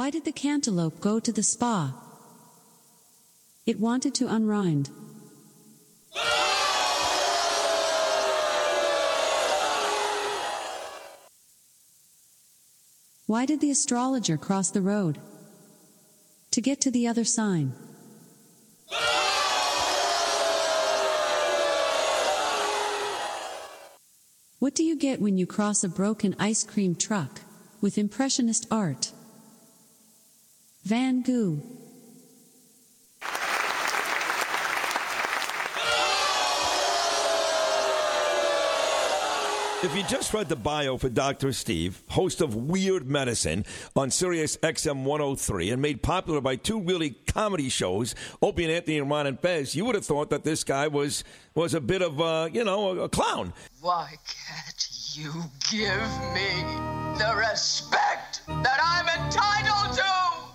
Why did the cantaloupe go to the spa? It wanted to unrind. Why did the astrologer cross the road? To get to the other sign. What do you get when you cross a broken ice cream truck with impressionist art? Van Gogh. If you just read the bio for Dr. Steve, host of Weird Medicine on Sirius XM 103 and made popular by two really comedy shows, Opie and Anthony and Ron and Fez, you would have thought that this guy was was a bit of a, you know, a, a clown. Why can't you give me the respect that I'm entitled to?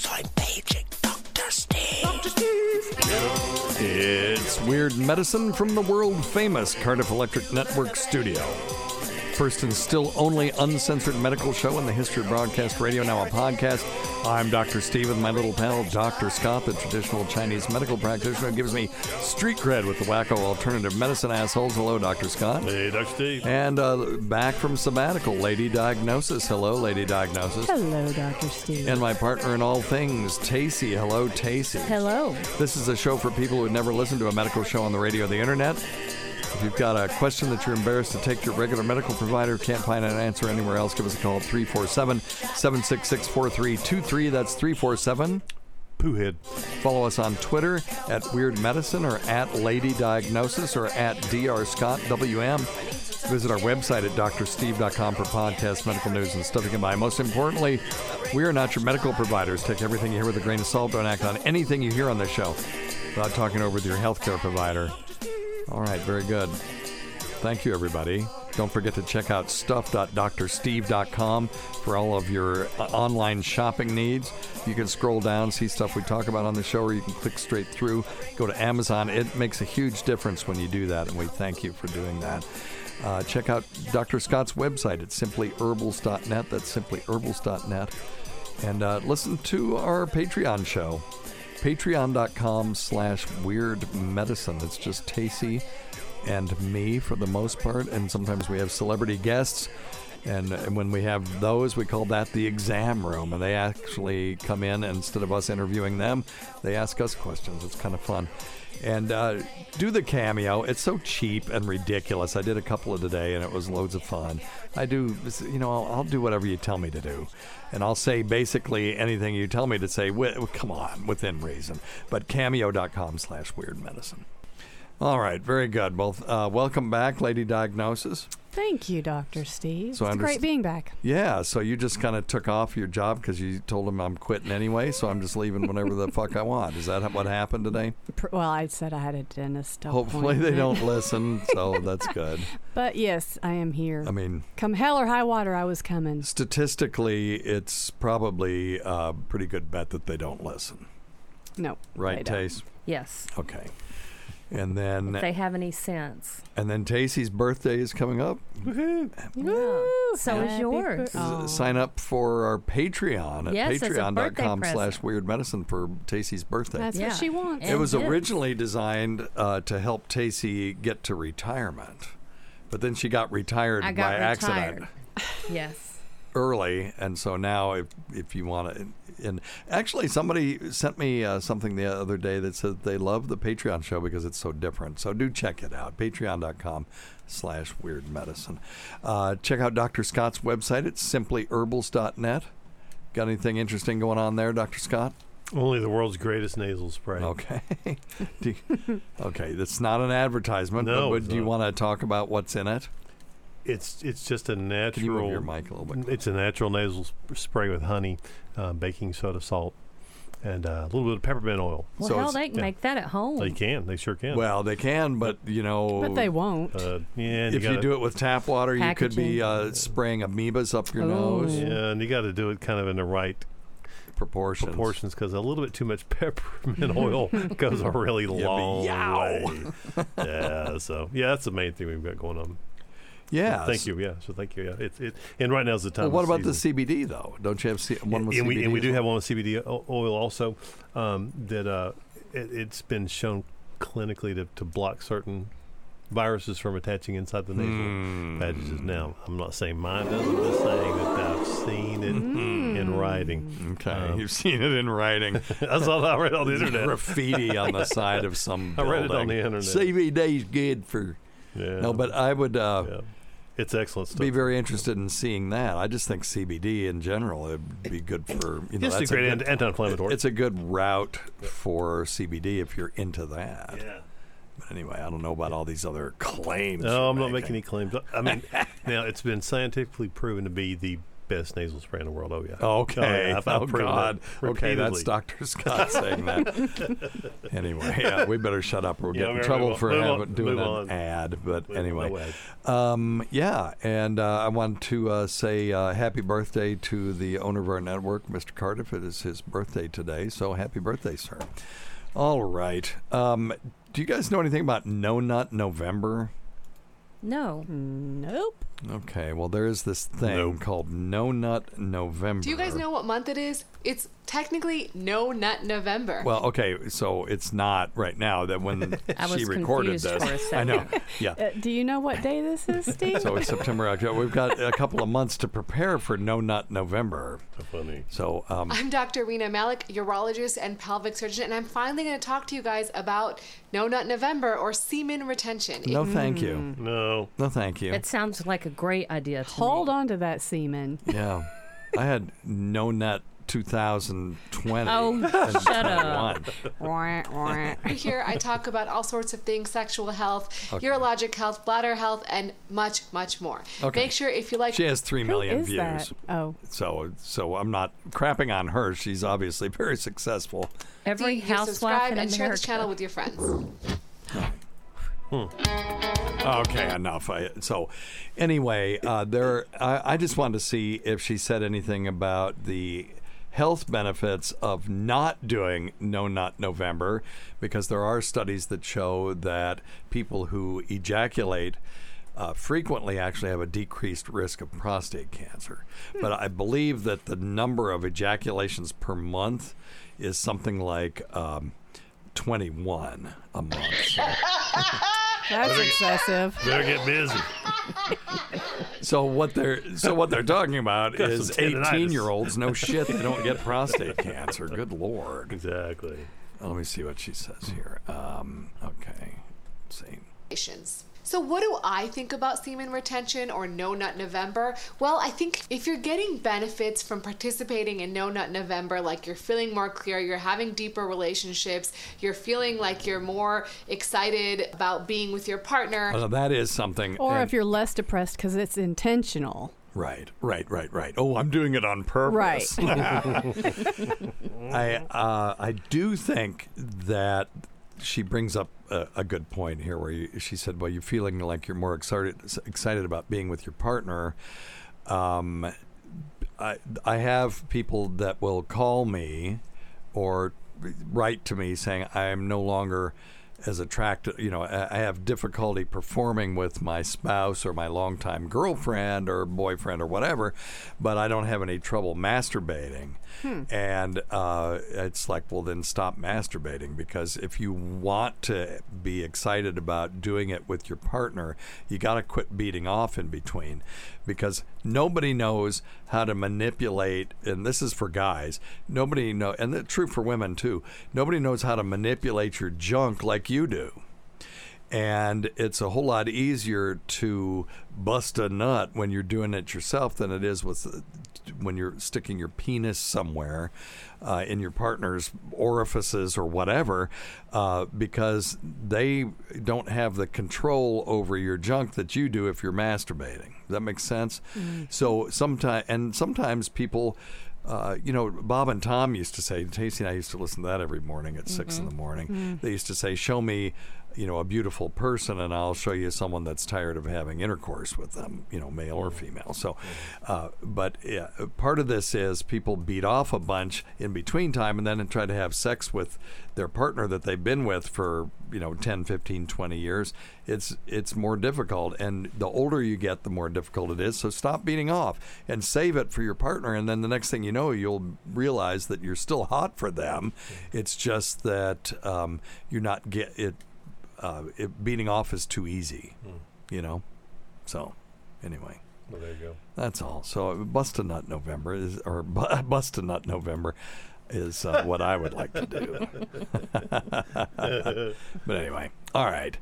so I'm paging Dr. Steve. Dr. Steve. It's Weird Medicine from the world famous Cardiff Electric Network studio. First and still only uncensored medical show in the history of broadcast radio, now a podcast. I'm Dr. Steve with my little pal, Dr. Scott, the traditional Chinese medical practitioner who gives me street cred with the wacko alternative medicine assholes. Hello, Dr. Scott. Hey, Dr. Steve. And uh, back from sabbatical, Lady Diagnosis. Hello, Lady Diagnosis. Hello, Dr. Steve. And my partner in all things, Tacie. Hello, Tacie. Hello. This is a show for people who have never listened to a medical show on the radio or the internet. If you've got a question that you're embarrassed to take to your regular medical provider, can't find an answer anywhere else, give us a call at 347 766 4323. That's 347 Poohhead. Follow us on Twitter at Weird Medicine or at Lady Diagnosis or at Dr. Scott WM. Visit our website at drsteve.com for podcasts, medical news, and stuff you can buy. Most importantly, we are not your medical providers. Take everything you hear with a grain of salt. Don't act on anything you hear on this show without talking over with your healthcare provider. All right, very good. Thank you, everybody. Don't forget to check out stuff.drsteve.com for all of your uh, online shopping needs. You can scroll down, see stuff we talk about on the show, or you can click straight through. Go to Amazon. It makes a huge difference when you do that, and we thank you for doing that. Uh, check out Dr. Scott's website at simplyherbals.net. That's simplyherbals.net. And uh, listen to our Patreon show patreon.com slash weird medicine. It's just Tacie and me for the most part and sometimes we have celebrity guests and, and when we have those we call that the exam room and they actually come in instead of us interviewing them they ask us questions. It's kind of fun and uh, do the cameo. It's so cheap and ridiculous. I did a couple of today, and it was loads of fun. I do, you know, I'll, I'll do whatever you tell me to do, and I'll say basically anything you tell me to say. Come on, within reason. But cameo.com/slash weird medicine. All right, very good. Well, uh, welcome back, Lady Diagnosis. Thank you, Dr. Steve. So I it's great being back. Yeah, so you just kind of took off your job because you told him I'm quitting anyway, so I'm just leaving whenever the fuck I want. Is that what happened today? Well, I said I had a dentist appointment. Hopefully they don't listen, so that's good. But yes, I am here. I mean, Come hell or high water, I was coming. statistically, it's probably a pretty good bet that they don't listen. No. Right, they. Tace? Yes. Okay. And then If they have any sense. and then Tacie's birthday is coming up. Woo Yeah. So is yours. Oh. Sign up for our Patreon at Yes, it's a patreon.com slash weird medicine for Tacie's birthday. That's Yeah. what she wants. it was And originally designed uh, to help Tacie get to retirement, but then she got retired I by got accident. yes. early, and so now if if you want to, and actually somebody sent me uh, something the other day that said they love the Patreon show because it's so different. So do check it out. Patreon.com slash weird medicine. Uh, check out Dr. Scott's website. It's simplyherbals.net. Got anything interesting going on there, Dr. Scott? Only the world's greatest nasal spray. Okay. You- okay, that's not an advertisement, No, but would, do you want to talk about what's in it? It's it's just a natural. Can you move your mic a little bit? It's a natural nasal sp- spray with honey, uh, baking soda, salt, and uh, a little bit of peppermint oil. Well, So hell, they can yeah. make that at home. They can. They sure can. Well, they can, but you know, But they won't. uh, yeah, and if you, you, gotta, do it with tap water, you could be uh, spraying amoebas up your Oh. nose. yeah, and you got to do it kind of in the right Proportions. proportions because a little bit too much peppermint oil goes a really long yow. way. yeah, so yeah, that's the main thing we've got going on. Yeah. Thank you. Yeah, so thank you. Yeah, it's it. And right now is the time. Well, what about season. the CBD though? Don't you have C- one with and CBD? we and we do well? have one with CBD oil also um, that uh, it, it's been shown clinically to, to block certain viruses from attaching inside the nasal Hmm. passages. Now, I'm not saying mine does. I'm just saying that I've seen it in writing. Okay, Um, you've seen it in writing. That's all I read on the internet. Graffiti on the side of some I building. read it on the internet. CBD's good for. Yeah. No, but I would uh, yeah. It's excellent stuff. be very interested in seeing that. I just think CBD in general would be good for you know. It's a that's great good- anti- anti-inflammatory. It's a good route for CBD if you're into that. yeah. But anyway, I don't know about all these other claims. No, I'm not making any claims. I mean, now it's been scientifically proven to be the best nasal spray in the world. Oh yeah. Okay. yeah, I've- I've oh proven it God. Okay, that's. Dr. Scott saying that. anyway, yeah, we better shut up. Or we'll Yeah, get in trouble for on. having, doing an on. ad. But Move anyway, um, yeah, and uh, I want to uh, say uh, happy birthday to the owner of our network, Mr. Cardiff. It is his birthday today, so happy birthday, sir. All right. Um, do you guys know anything about No Nut November? No. Nope. Okay, well, there is this thing Nope. called No Nut November. Do you guys know what month it is? It's technically No Nut November. Well, okay, so it's not right now that when I she was recorded confused this. for a I know. Yeah. Uh, do you know what day this is, Steve? So it's September, October. We've got a couple of months to prepare for No Nut November. So funny. So, um, I'm Dr. Rena Malik, urologist and pelvic surgeon, and I'm finally going to talk to you guys about No Nut November or semen retention. no, thank you. No. No, thank you. It sounds like a great idea to Hold me. on to that semen. Yeah. I had No net 2020. Oh, shut up. 21. Wah, wah. Here, I talk about all sorts of things sexual health, urologic health, bladder health, and much, much more. Okay. Make sure if you like. She has 3 Who views. that? Oh, So, so I'm not crapping on her. She's obviously very successful. Every housewife subscribe and share this channel with your friends. Okay, enough. I, so, anyway, uh, there. I, I just wanted to see if she said anything about the health benefits of not doing No Nut November, because there are studies that show that people who ejaculate. Uh, frequently actually have a decreased risk of prostate cancer. But I believe that the number of ejaculations per month is something like um, 21 a month. So- that's excessive. Better get busy. So what they're so what they're talking about Got is some tendinitis. eighteen year olds. No shit, they don't get prostate cancer. Good lord. Exactly. Let me see what she says here. Um, okay, let's see. Relations. So, what do I think about semen retention or No Nut November? Well, I think if you're getting benefits from participating in No Nut November, like you're feeling more clear, you're having deeper relationships, you're feeling like you're more excited about being with your partner. Well, that is something. Or and- if you're less depressed because it's intentional. right, right, right, right. Oh, I'm doing it on purpose. Right. I uh, I do think that she brings up a, a good point here, where you, she said, "Well, you're feeling like you're more excited excited about being with your partner." Um, I I have people that will call me or write to me saying I am no longer as attracted. You know, I have difficulty performing with my spouse or my longtime girlfriend or boyfriend or whatever, but I don't have any trouble masturbating. And uh, it's like, well, then stop masturbating because if you want to be excited about doing it with your partner, you got to quit beating off in between because nobody knows how to manipulate. And this is for guys. Nobody know, and it's true for women too. Nobody knows how to manipulate your junk like you do and it's a whole lot easier to bust a nut when you're doing it yourself than it is with when you're sticking your penis somewhere uh, in your partner's orifices or whatever, uh, because they don't have the control over your junk that you do if you're masturbating. Does that make sense? So sometimes, and sometimes people. Uh, you know, Bob and Tom used to say, Tacie and I used to listen to that every morning at 6 in the morning. They used to say, Show me, you know, a beautiful person, and I'll show you someone that's tired of having intercourse with them, you know, male or female. So, uh, but yeah, part of this is people beat off a bunch in between time and then try to have sex with their partner that they've been with for, you know, 10, 15, 20 years. It's, it's more difficult. And the older you get, the more difficult it is. So stop beating off and save it for your partner. And then the next thing you know, you'll realize that you're still hot for them. It's just that um, you're not get it, uh, it. Beating off is too easy, you know. So, anyway, Well, there you go. that's all. So, bust a nut November is, or bu- bust a nut November is uh, what I would like to do. but anyway, all right.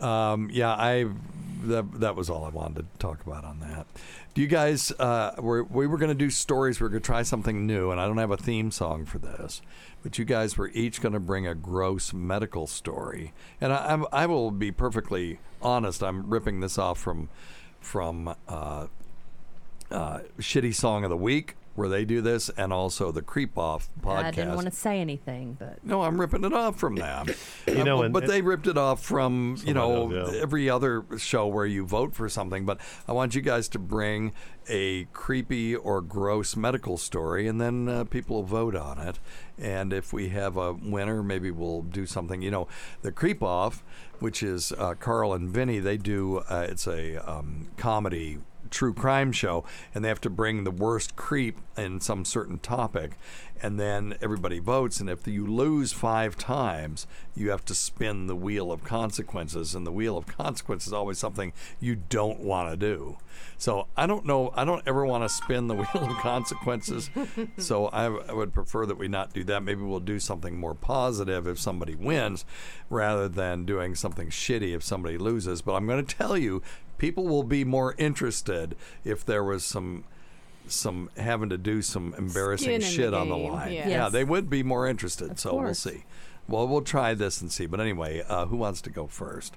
Um, yeah, I that that was all I wanted to talk about on that. Do you guys? Uh, we're, we were going to do stories. We are going to try something new, and I don't have a theme song for this. But you guys were each going to bring a gross medical story, and I, I'm, I will be perfectly honest. I'm ripping this off from from uh, uh, shitty song of the week where they do this, and also the Creep Off podcast. I didn't want to say anything, but No, I'm ripping it off from them. You know, but- and- they ripped it off from you know else, yeah. every other show where you vote for something. But I want you guys to bring a creepy or gross medical story, and then uh, people will vote on it. And if we have a winner, maybe we'll do something. You know, the Creep Off, which is uh, Carl and Vinny, they do. Uh, it's a um, comedy true crime show and they have to bring the worst creep in some certain topic and then everybody votes and if you lose five times you have to spin the wheel of consequences and the wheel of consequences is always something you don't want to do. So i don't know i don't ever want to spin the wheel of consequences so I, I would prefer that we not do that. Maybe we'll do something more positive if somebody wins rather than doing something shitty if somebody loses. But i'm going to tell you people will be more interested if there was some some having to do some embarrassing Skin in the shit on the game, line. yeah. They would be more interested. so we'll see. Well, we'll try this and see. But anyway, uh, who wants to go first?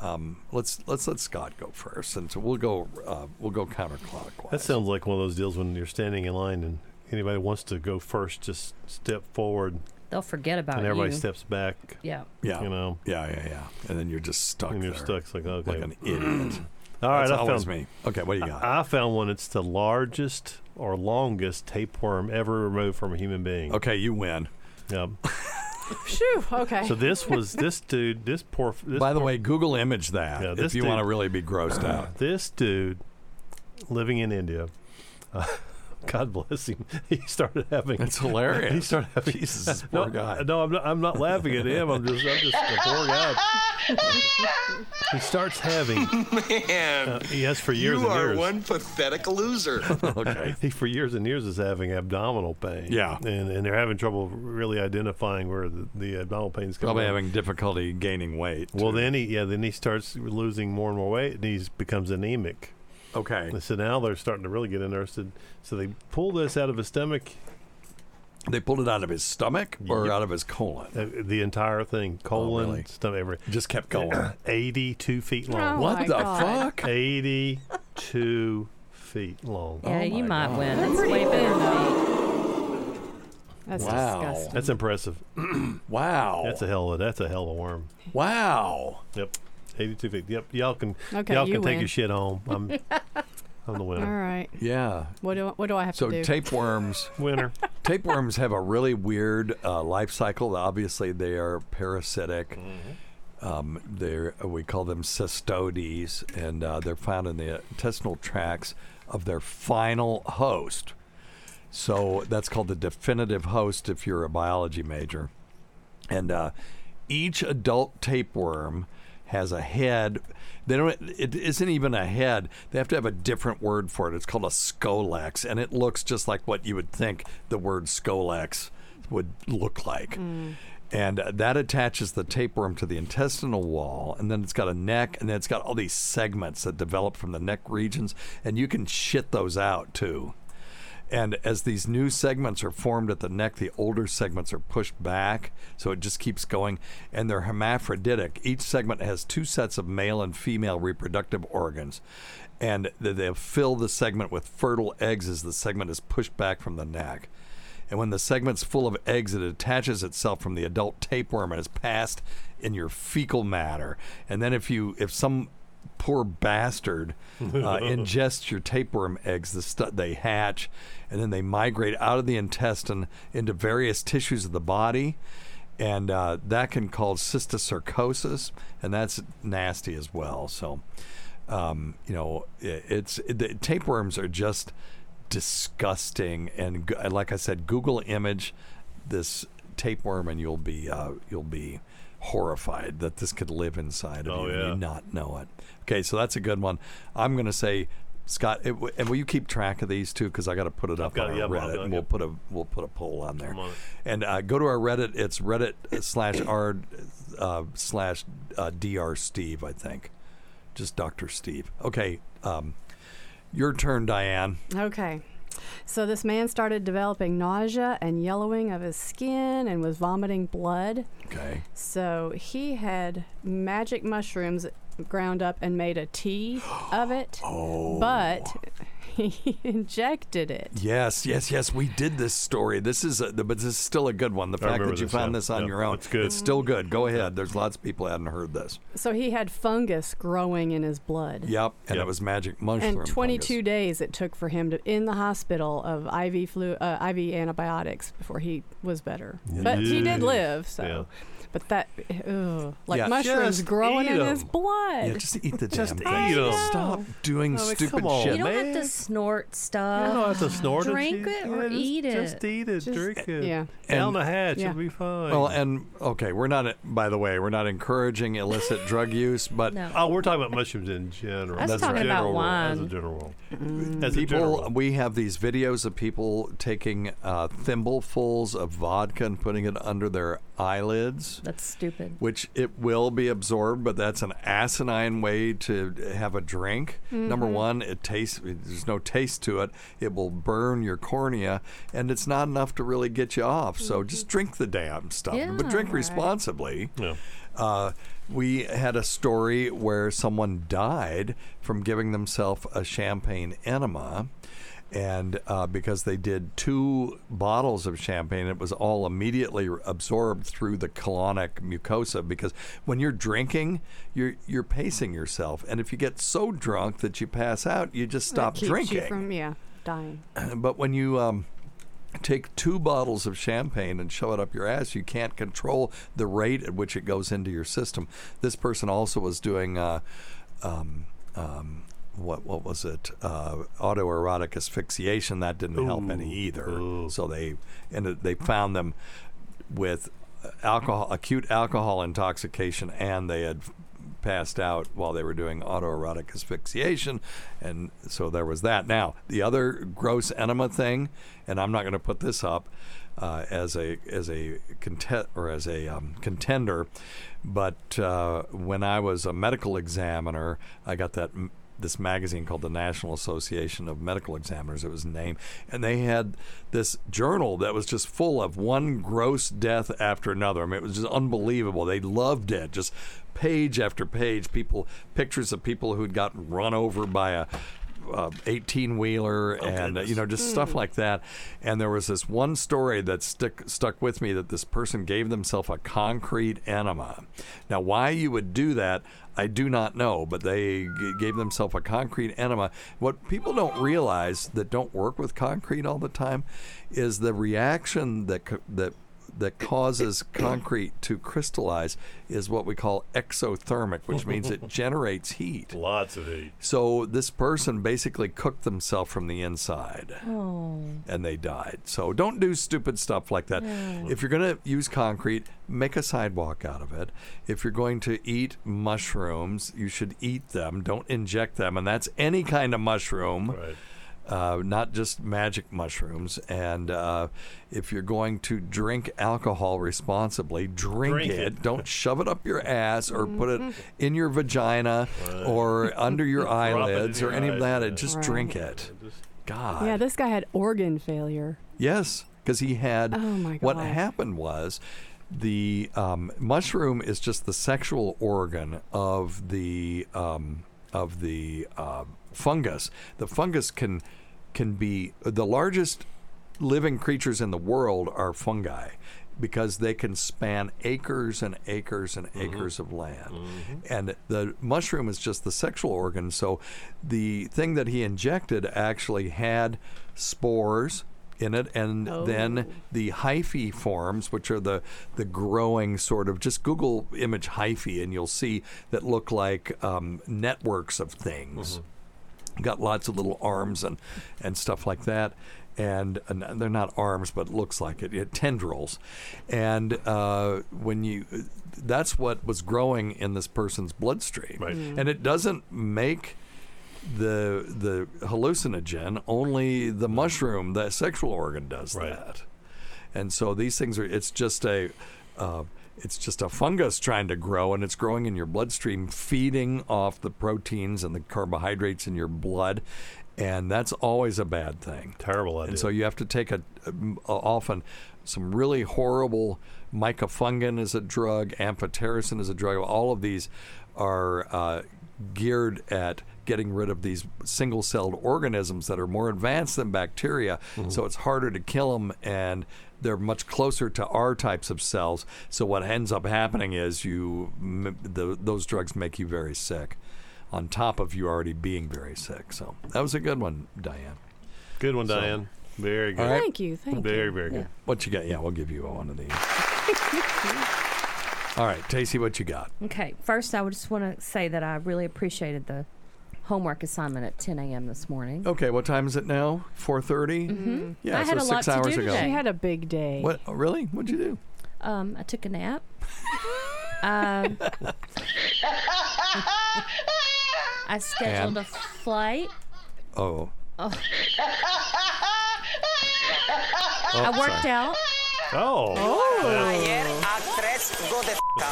Um, let's let's let Scott go first, and so we'll go uh, we'll go counterclockwise. That sounds like one of those deals when you're standing in line and anybody wants to go first, just step forward they'll forget about it. and everybody you. steps back. Yeah. yeah, you know. yeah, yeah, yeah, and then you're just stuck And you're there stuck. It's like, okay. like an idiot. All right, That's I always found, me. Okay, what do you got? I found one. It's the largest or longest tapeworm ever removed from a human being. okay, you win. Yep. Phew. Okay. So this was this dude. This poor. This By the poor- way, Google image that Yeah, if you want to really be grossed out. this dude living in India. Uh, God bless him. He started having. It's hilarious. He started having. Jesus, this no, poor guy. no, I'm not. I'm not laughing at him. I'm just. I'm just the poor guy. he starts having. Man, Uh, he has for years you and are years. one pathetic loser. okay. He for years and years is having abdominal pain. Yeah. and and they're having trouble really identifying where the, the abdominal pain is coming. From. Probably from. having difficulty gaining weight. Well, too. then he yeah then he starts losing more and more weight and he becomes anemic. Okay. And so now they're starting to really get interested. So they pull this out of his stomach, They pulled it out of his stomach or Yep. out of his colon. uh, the entire thing, colon, Oh, really? stomach, every Just kept going. 82 feet long. Oh, what the God. fuck? 82 feet long. Yeah, Oh you might God. win. That's It's way better than me. That's Wow. disgusting. That's impressive. Wow. That's a hell of that's a hell of a worm. wow. Yep, 82 feet. Yep, y'all can Okay, y'all you can take win. your shit home. I'm I'm the All winner. right. Yeah. What do what do I have So to do? So tapeworms, Winner. tapeworms have a really weird uh, life cycle. Obviously, they are parasitic. Um, they're we call them cestodes, and uh, they're found in the intestinal tracts of their final host. So that's called the definitive host if you're a biology major. And uh, each adult tapeworm has a head. They don't. It isn't even a head. They have to have a different word for it. It's called a scolex, and it looks just like what you would think the word scolex would look like. And uh, that attaches the tapeworm to the intestinal wall, and then it's got a neck, and then it's got all these segments that develop from the neck regions, and you can shit those out too And as these new segments are formed at the neck, the older segments are pushed back, so it just keeps going. And they're hermaphroditic. Each segment has two sets of male and female reproductive organs. And they'll fill the segment with fertile eggs as the segment is pushed back from the neck. And when the segment's full of eggs, it attaches itself from the adult tapeworm and is passed in your fecal matter. And then if you if some poor bastard uh, ingests your tapeworm eggs, the stu- they hatch, and then they migrate out of the intestine into various tissues of the body. And uh, that can cause cysticercosis, and that's nasty as well. So, um, you know, i it's it, the tapeworms are just disgusting. And g- like I said, Google image this tapeworm, and you'll be uh, you'll be horrified that this could live inside of Oh, you and you not know it. Okay, so that's a good one. I'm going to say. Scott, it, and will you keep track of these too? Because I got to put it up got on it, our yeah, Reddit, and we'll put a we'll put a poll on there. On. And uh, go to our Reddit. It's Reddit slash r uh, slash uh, dr Steve. I think, just Doctor Steve. Okay, um, your turn, Diane. Okay. So this man started developing nausea and yellowing of his skin and was vomiting blood. Okay. So he had magic mushrooms ground up and made a tea of it. Oh. But he injected it. Yes, yes, yes. We did this story. This is, a, but this is still a good one. The I fact that you this, found yeah. this on Yeah, your own, it's good. It's still good. Go ahead. There's lots of people that hadn't heard this. So he had fungus growing in his blood. Yep, and Yep. it was magic mushroom. And 22 fungus. days it took for him to in the hospital of IV flu, uh, IV antibiotics before he was better. But he did live. So, Yeah. But that, ugh, like Yeah. mushrooms Just growing eat in his blood. Yeah, just eat the Just damn eat thing. 'em. Stop doing Oh, stupid come on, shit. You don't man. have to snort stuff. You don't have to snort Drink it. it Yeah, or just, eat it. Just eat it. Just- drink it. yeah. Down And- the hatch. Yeah. It'll be fine. Well, and okay, we're not. By the way, we're not encouraging illicit drug use, but No. oh, we're talking about mushrooms in general. I was As a talking about general rule, As a wine. general rule. Mm. As a people. general rule. We have these videos of people taking uh, thimblefuls of vodka and putting it under their eyelids. That's stupid. which it will be absorbed, but that's an asinine way to have a drink. Number Mm-hmm. one, it tastes there's no taste to it. It will burn your cornea, and it's not enough to really get you off. So just drink the damn stuff, Mm-hmm. Yeah, but drink right. responsibly. Yeah. Uh, we had a story where someone died from giving themselves a champagne enema. And uh, because they did two bottles of champagne, it was all immediately absorbed through the colonic mucosa. Because when you're drinking, you're you're pacing yourself, and if you get so drunk that you pass out, you just stop drinking. You from yeah, dying. but when you um, take two bottles of champagne and shove it up your ass, you can't control the rate at which it goes into your system. This person also was doing. Uh, um, um, what what was it? Uh, autoerotic asphyxiation. That didn't help any either. Ooh. So they and they found them with alcohol, acute alcohol intoxication, and they had passed out while they were doing autoerotic asphyxiation, and so there was that. Now the other gross enema thing, and I'm not going to put this up uh, as a as a content or as a um, contender, but uh, when I was a medical examiner, I got that. This magazine called the National Association of Medical Examiners, it was named, and they had this journal that was just full of one gross death after another. I mean, it was just unbelievable. They loved it, just page after page. People, pictures of people who'd gotten run over by a 18 wheeler and uh, you know just stuff like that. And there was this one story that stuck stuck with me that this person gave themselves a concrete enema. Now why you would do that I do not know but they g- gave themselves a concrete enema. What people don't realize that don't work with concrete all the time is the reaction that co- that that causes concrete to crystallize is what we call exothermic, which means it generates heat. Lots of heat. So this person basically cooked themselves from the inside Oh. and they died. So don't do stupid stuff like that. If you're going to use concrete, make a sidewalk out of it. If you're going to eat mushrooms, you should eat them. Don't inject them. And that's any kind of mushroom. Right. Uh, not just magic mushrooms. And uh, if you're going to drink alcohol responsibly, drink, Drink it. it. Don't shove it up your ass or put it in your vagina or under your Drop it in eyelids or your any of that. yeah. Just Right. drink it. God. Yeah, this guy had organ failure. Yes, because he had. Oh, my God. What happened was, the um, mushroom is just the sexual organ of the um, of the uh, fungus. The fungus can can be the largest living creatures in the world are fungi because they can span acres and acres and mm-hmm. acres of land. Mm-hmm. And the mushroom is just the sexual organ. So the thing that he injected actually had spores in it and oh. then the hyphae forms which are the the growing sort of just google image hyphae and you'll see that look like um, networks of things mm-hmm. Got lots of little arms and and stuff like that. And, and they're not arms but it looks like it, it tendrils. And uh, when you that's what was growing in this person's bloodstream. Right. and it doesn't make the the hallucinogen only the mushroom the sexual organ does Right. that. And so these things are it's just a uh, it's just a fungus trying to grow and it's growing in your bloodstream feeding off the proteins and the carbohydrates in your blood and that's always a bad thing Terrible idea. and so you have to take a, uh, often some really horrible micafungin is a drug, amphotericin is a drug. All of these are uh, geared at getting rid of these single-celled organisms that are more advanced than bacteria. So it's harder to kill them, and they're much closer to our types of cells. So what ends up happening is you the, those drugs make you very sick. On top of you already being very sick, so that was a good one, Diane. Good one, Diane. Very good. All right. Thank you. Thank Very, you. very very good. Yeah. What you got? Yeah, we'll give you one of these. All right, Tacie, what you got? Okay, first I would just want to say that I really appreciated the homework assignment at 10 a.m. this morning. Okay, what time is it now? Four thirty. Mm-hmm. Yeah, I so had a six lot to hours do ago. today. She had a big day. What? Oh, really? What'd you do? Um, I took a nap. um, I scheduled And? a flight. Oh. Oh. Oh, I worked sorry. out. Oh.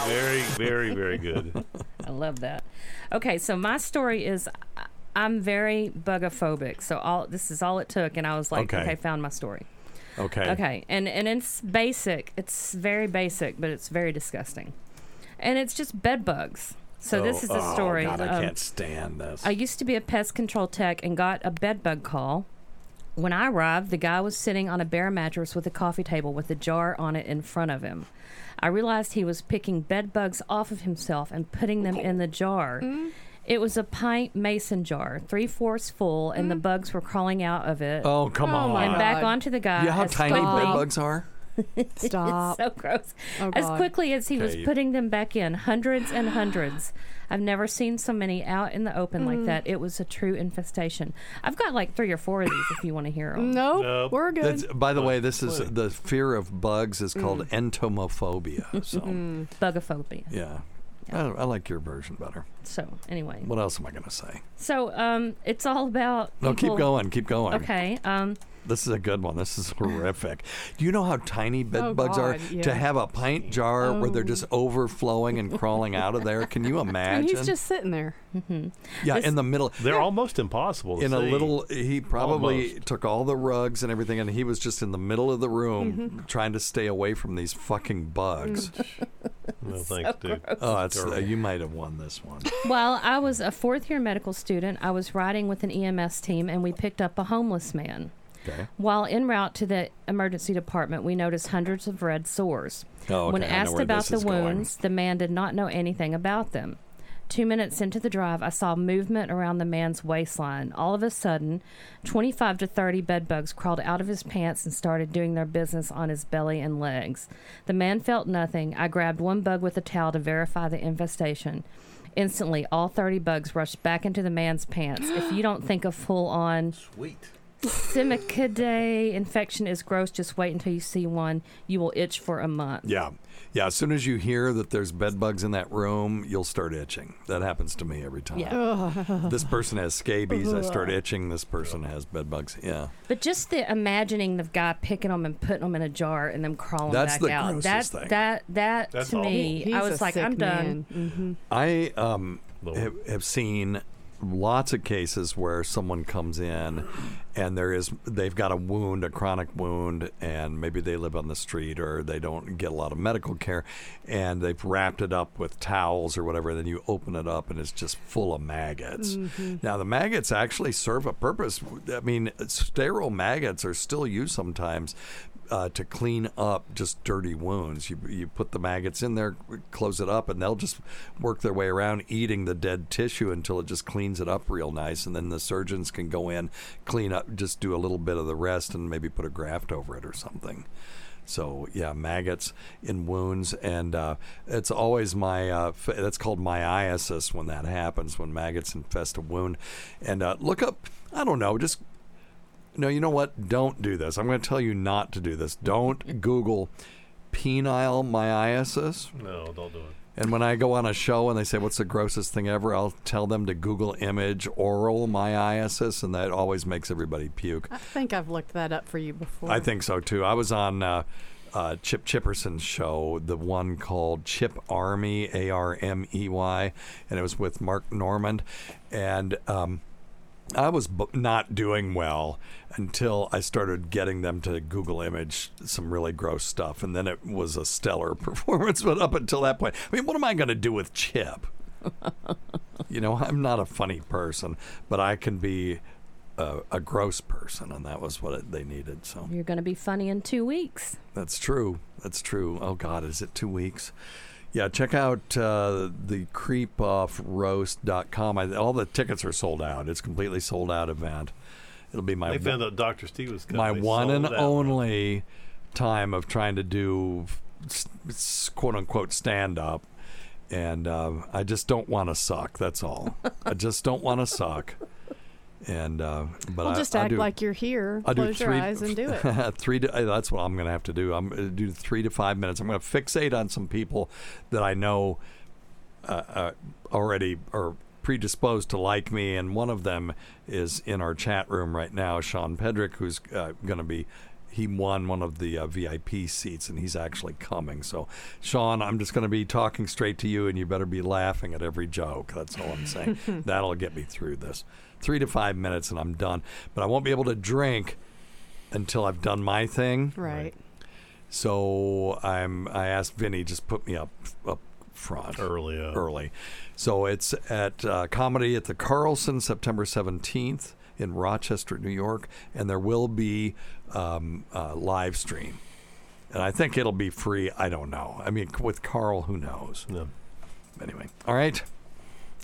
Very, very, very good. Love that. Okay, so my story is I'm very bugophobic. So all this is all it took, and I was like, Okay. okay, found my story. Okay. Okay, and and it's basic. It's very basic, but it's very disgusting, and it's just bed bugs. So this is the oh, oh, story. God, I of- can't stand this. I used to be a pest control tech and got a bed bug call. When I arrived, the guy was sitting on a bare mattress with a coffee table with a jar on it in front of him. I realized he was picking bed bugs off of himself and putting them in the jar. Mm-hmm. It was a pint mason jar, three fourths full, and the mm-hmm. bugs were crawling out of it oh, come Oh, on. and back God. onto the guy. you know how as tiny bed bugs are? Stop. so gross. Oh, as quickly as he was Okay. putting them back in, hundreds and hundreds. I've never seen so many out in the open Mm. like that. It was a true infestation. I've got like three or four of these if you want to hear them. nope, Nope. we're good. That's, by the way, this is the fear of bugs is called Mm. entomophobia. So, Bugophobia. yeah. I, I like your version better. So anyway, What else am I going to say? so um, it's all about. No, keep going. Keep going. Okay. Um, This is a good one. This is horrific. Do you know how tiny bed Oh, bugs are? Yeah. To have a pint jar where they're Oh. just overflowing and crawling out of there. Can you and imagine? he's just sitting there. yeah, this- in the middle. They're almost impossible to in a little he probably Almost. took all the rugs and everything and he was just in the middle of the room Mm-hmm. trying to stay away from these fucking bugs No, thanks, dude. oh that's, uh, you might have won this one While I was a fourth year medical student, I was riding with an EMS team and we picked up a homeless man. Okay While en route to the emergency department, we noticed hundreds of red sores. Oh, when okay, I know asked about the is going. wounds, the man did not know anything about them. Two minutes into the drive, I saw movement around the man's waistline. All of a sudden, 25 to 30 bedbugs crawled out of his pants and started doing their business on his belly and legs. The man felt nothing. I grabbed one bug with a towel to verify the infestation. Instantly, all 30 bugs rushed back into the man's pants. If you don't think a full on Sweet. Cimicidae infection is gross, just wait until you see one. You will itch for a month. yeah yeah as soon as you hear that there's bed bugs in that room you'll start itching that happens to me every time Yeah. this person has scabies i start itching this person has bed bugs yeah But just the imagining the guy picking them and putting them in a jar and them crawling That's back the out. grossest that thing. that that That's to awful. me, He's I a was like, I'm done. man. Mhm. I um, have, have seen lots of cases where someone comes in and there is they've got a wound, a chronic wound, and maybe they live on the street or they don't get a lot of medical care, and they've wrapped it up with towels or whatever. Then you open it up and it's just full of maggots. Mm-hmm. Now the maggots actually serve a purpose. I mean, sterile maggots are still used sometimes. Uh, to clean up just dirty wounds, you you put the maggots in there, close it up, and they'll just work their way around eating the dead tissue until it just cleans it up real nice, and then the surgeons can go in, clean up, just do a little bit of the rest, and maybe put a graft over it or something. So yeah, maggots in wounds, and uh, it's always my uh, that's called myiasis when that happens when maggots infest a wound. And uh, look up, I don't know, just no, you know what? Don't do this. I'm going to tell you not to do this. Don't Google penile myiasis. No, don't do it. And when I go on a show and they say, What's the grossest thing ever? I'll tell them to Google image oral myiasis, and that always makes everybody puke. I think I've looked that up for you before. I think so too. I was on uh, uh, Chip Chipperson's show, the one called Chip Army, A R M E Y, and it was with Mark Normand. And um, I was b- not doing well until I started getting them to Google image some really gross stuff. And then it was a stellar performance. But up until that point, I mean, what am I going to do with Chip? you know, I'm not a funny person, but I can be a, a gross person. And that was what it, they needed. So You're going to be funny in two weeks. that's true. That's true. Oh, God, is it two weeks? Yeah, check out uh, the creepoffroast.com. I, all the tickets are sold out. It's completely sold out event. It'll be my They found out Dr. Steve was coming. my They one and only time of trying to do quote unquote stand up. And uh, I just don't want to suck. That's all. I just don't want to suck. And uh, but well, I, just I act do, like you're here. I Close your three, eyes and do it. three. To, uh, that's what I'm going to have to do. I'm going to do three to five minutes. I'm going to fixate on some people that I know uh, uh, already are predisposed to like me, and one of them is in our chat room right now, Sean Pedrick, who's uh, going to be. He won one of the uh, VIP seats, and he's actually coming. So, Sean, I'm just going to be talking straight to you, and you better be laughing at every joke. That's all I'm saying. That'll get me through this. Three to five minutes, and I'm done. But I won't be able to drink until I've done my thing. Right. So I'm. I asked Vinny just put me up up front Early, uh, early. So it's at uh, comedy at the Carlson September 17th in Rochester, New York, and there will be um, uh, live stream. And I think it'll be free. I don't know. I mean, with Carl, who knows? No. Anyway, all right.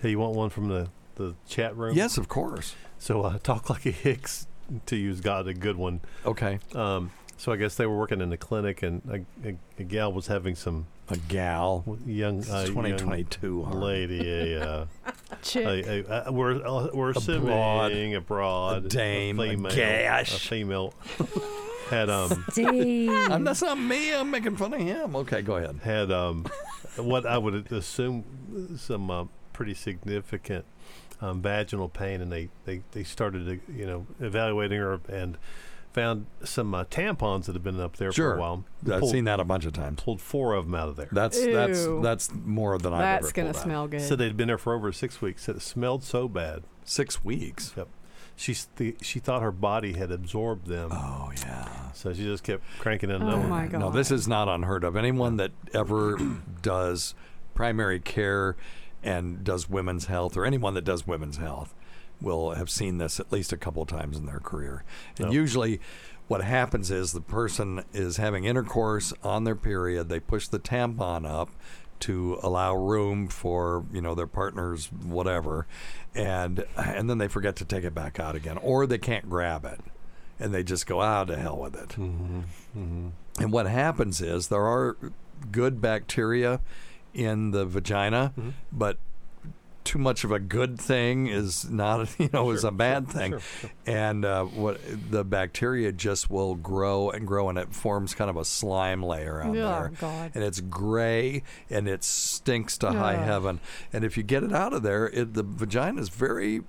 Hey, you want one from the, the chat room? Yes, of course. So, uh, Talk Like a Hicks, to use got a good one. Okay. Um, so I guess they were working in the clinic, and a, a, a gal was having some A gal. young, uh, 2022. Harm. lady, a, uh, Chick. a, a, a we're uh, we're broad, assuming a broad, a dame, a female, gash. a female had um Steve. I'm, that's not me. I'm making fun of him. Okay, go ahead. had um what I would assume some uh, pretty significant um, vaginal pain, and they, they, they started to, you know evaluating her and found some uh, tampons that had been up there Sure. for a while. I've pulled, seen that a bunch of times. pulled four of them out of there. That's that's Ew. that's more than I've That's ever gonna pulled out. smell good. Said they'd been there for over six weeks. Said it smelled so bad. Six weeks. Yep. She th- she thought her body had absorbed them, Oh yeah. so she just kept cranking in Oh another. my god. No, this is not unheard of. Anyone that ever does primary care and does women's health, or anyone that does women's health, will have seen this at least a couple of times in their career. And usually, what happens is the person is having intercourse on their period. They push the tampon up to allow room for you know their partner's whatever, and and then they forget to take it back out again, or they can't grab it, and they just go out to hell with it. Mm-hmm. Mm-hmm. And what happens is there are good bacteria in the vagina, Mm-hmm. but too much of a good thing is not, you know, is a bad thing. sure, sure. And uh, what the bacteria just will grow and grow, and it forms kind of a slime layer on Oh, there. God. And it's gray and it stinks to high heaven. And if you get it out of there, it, the vagina is very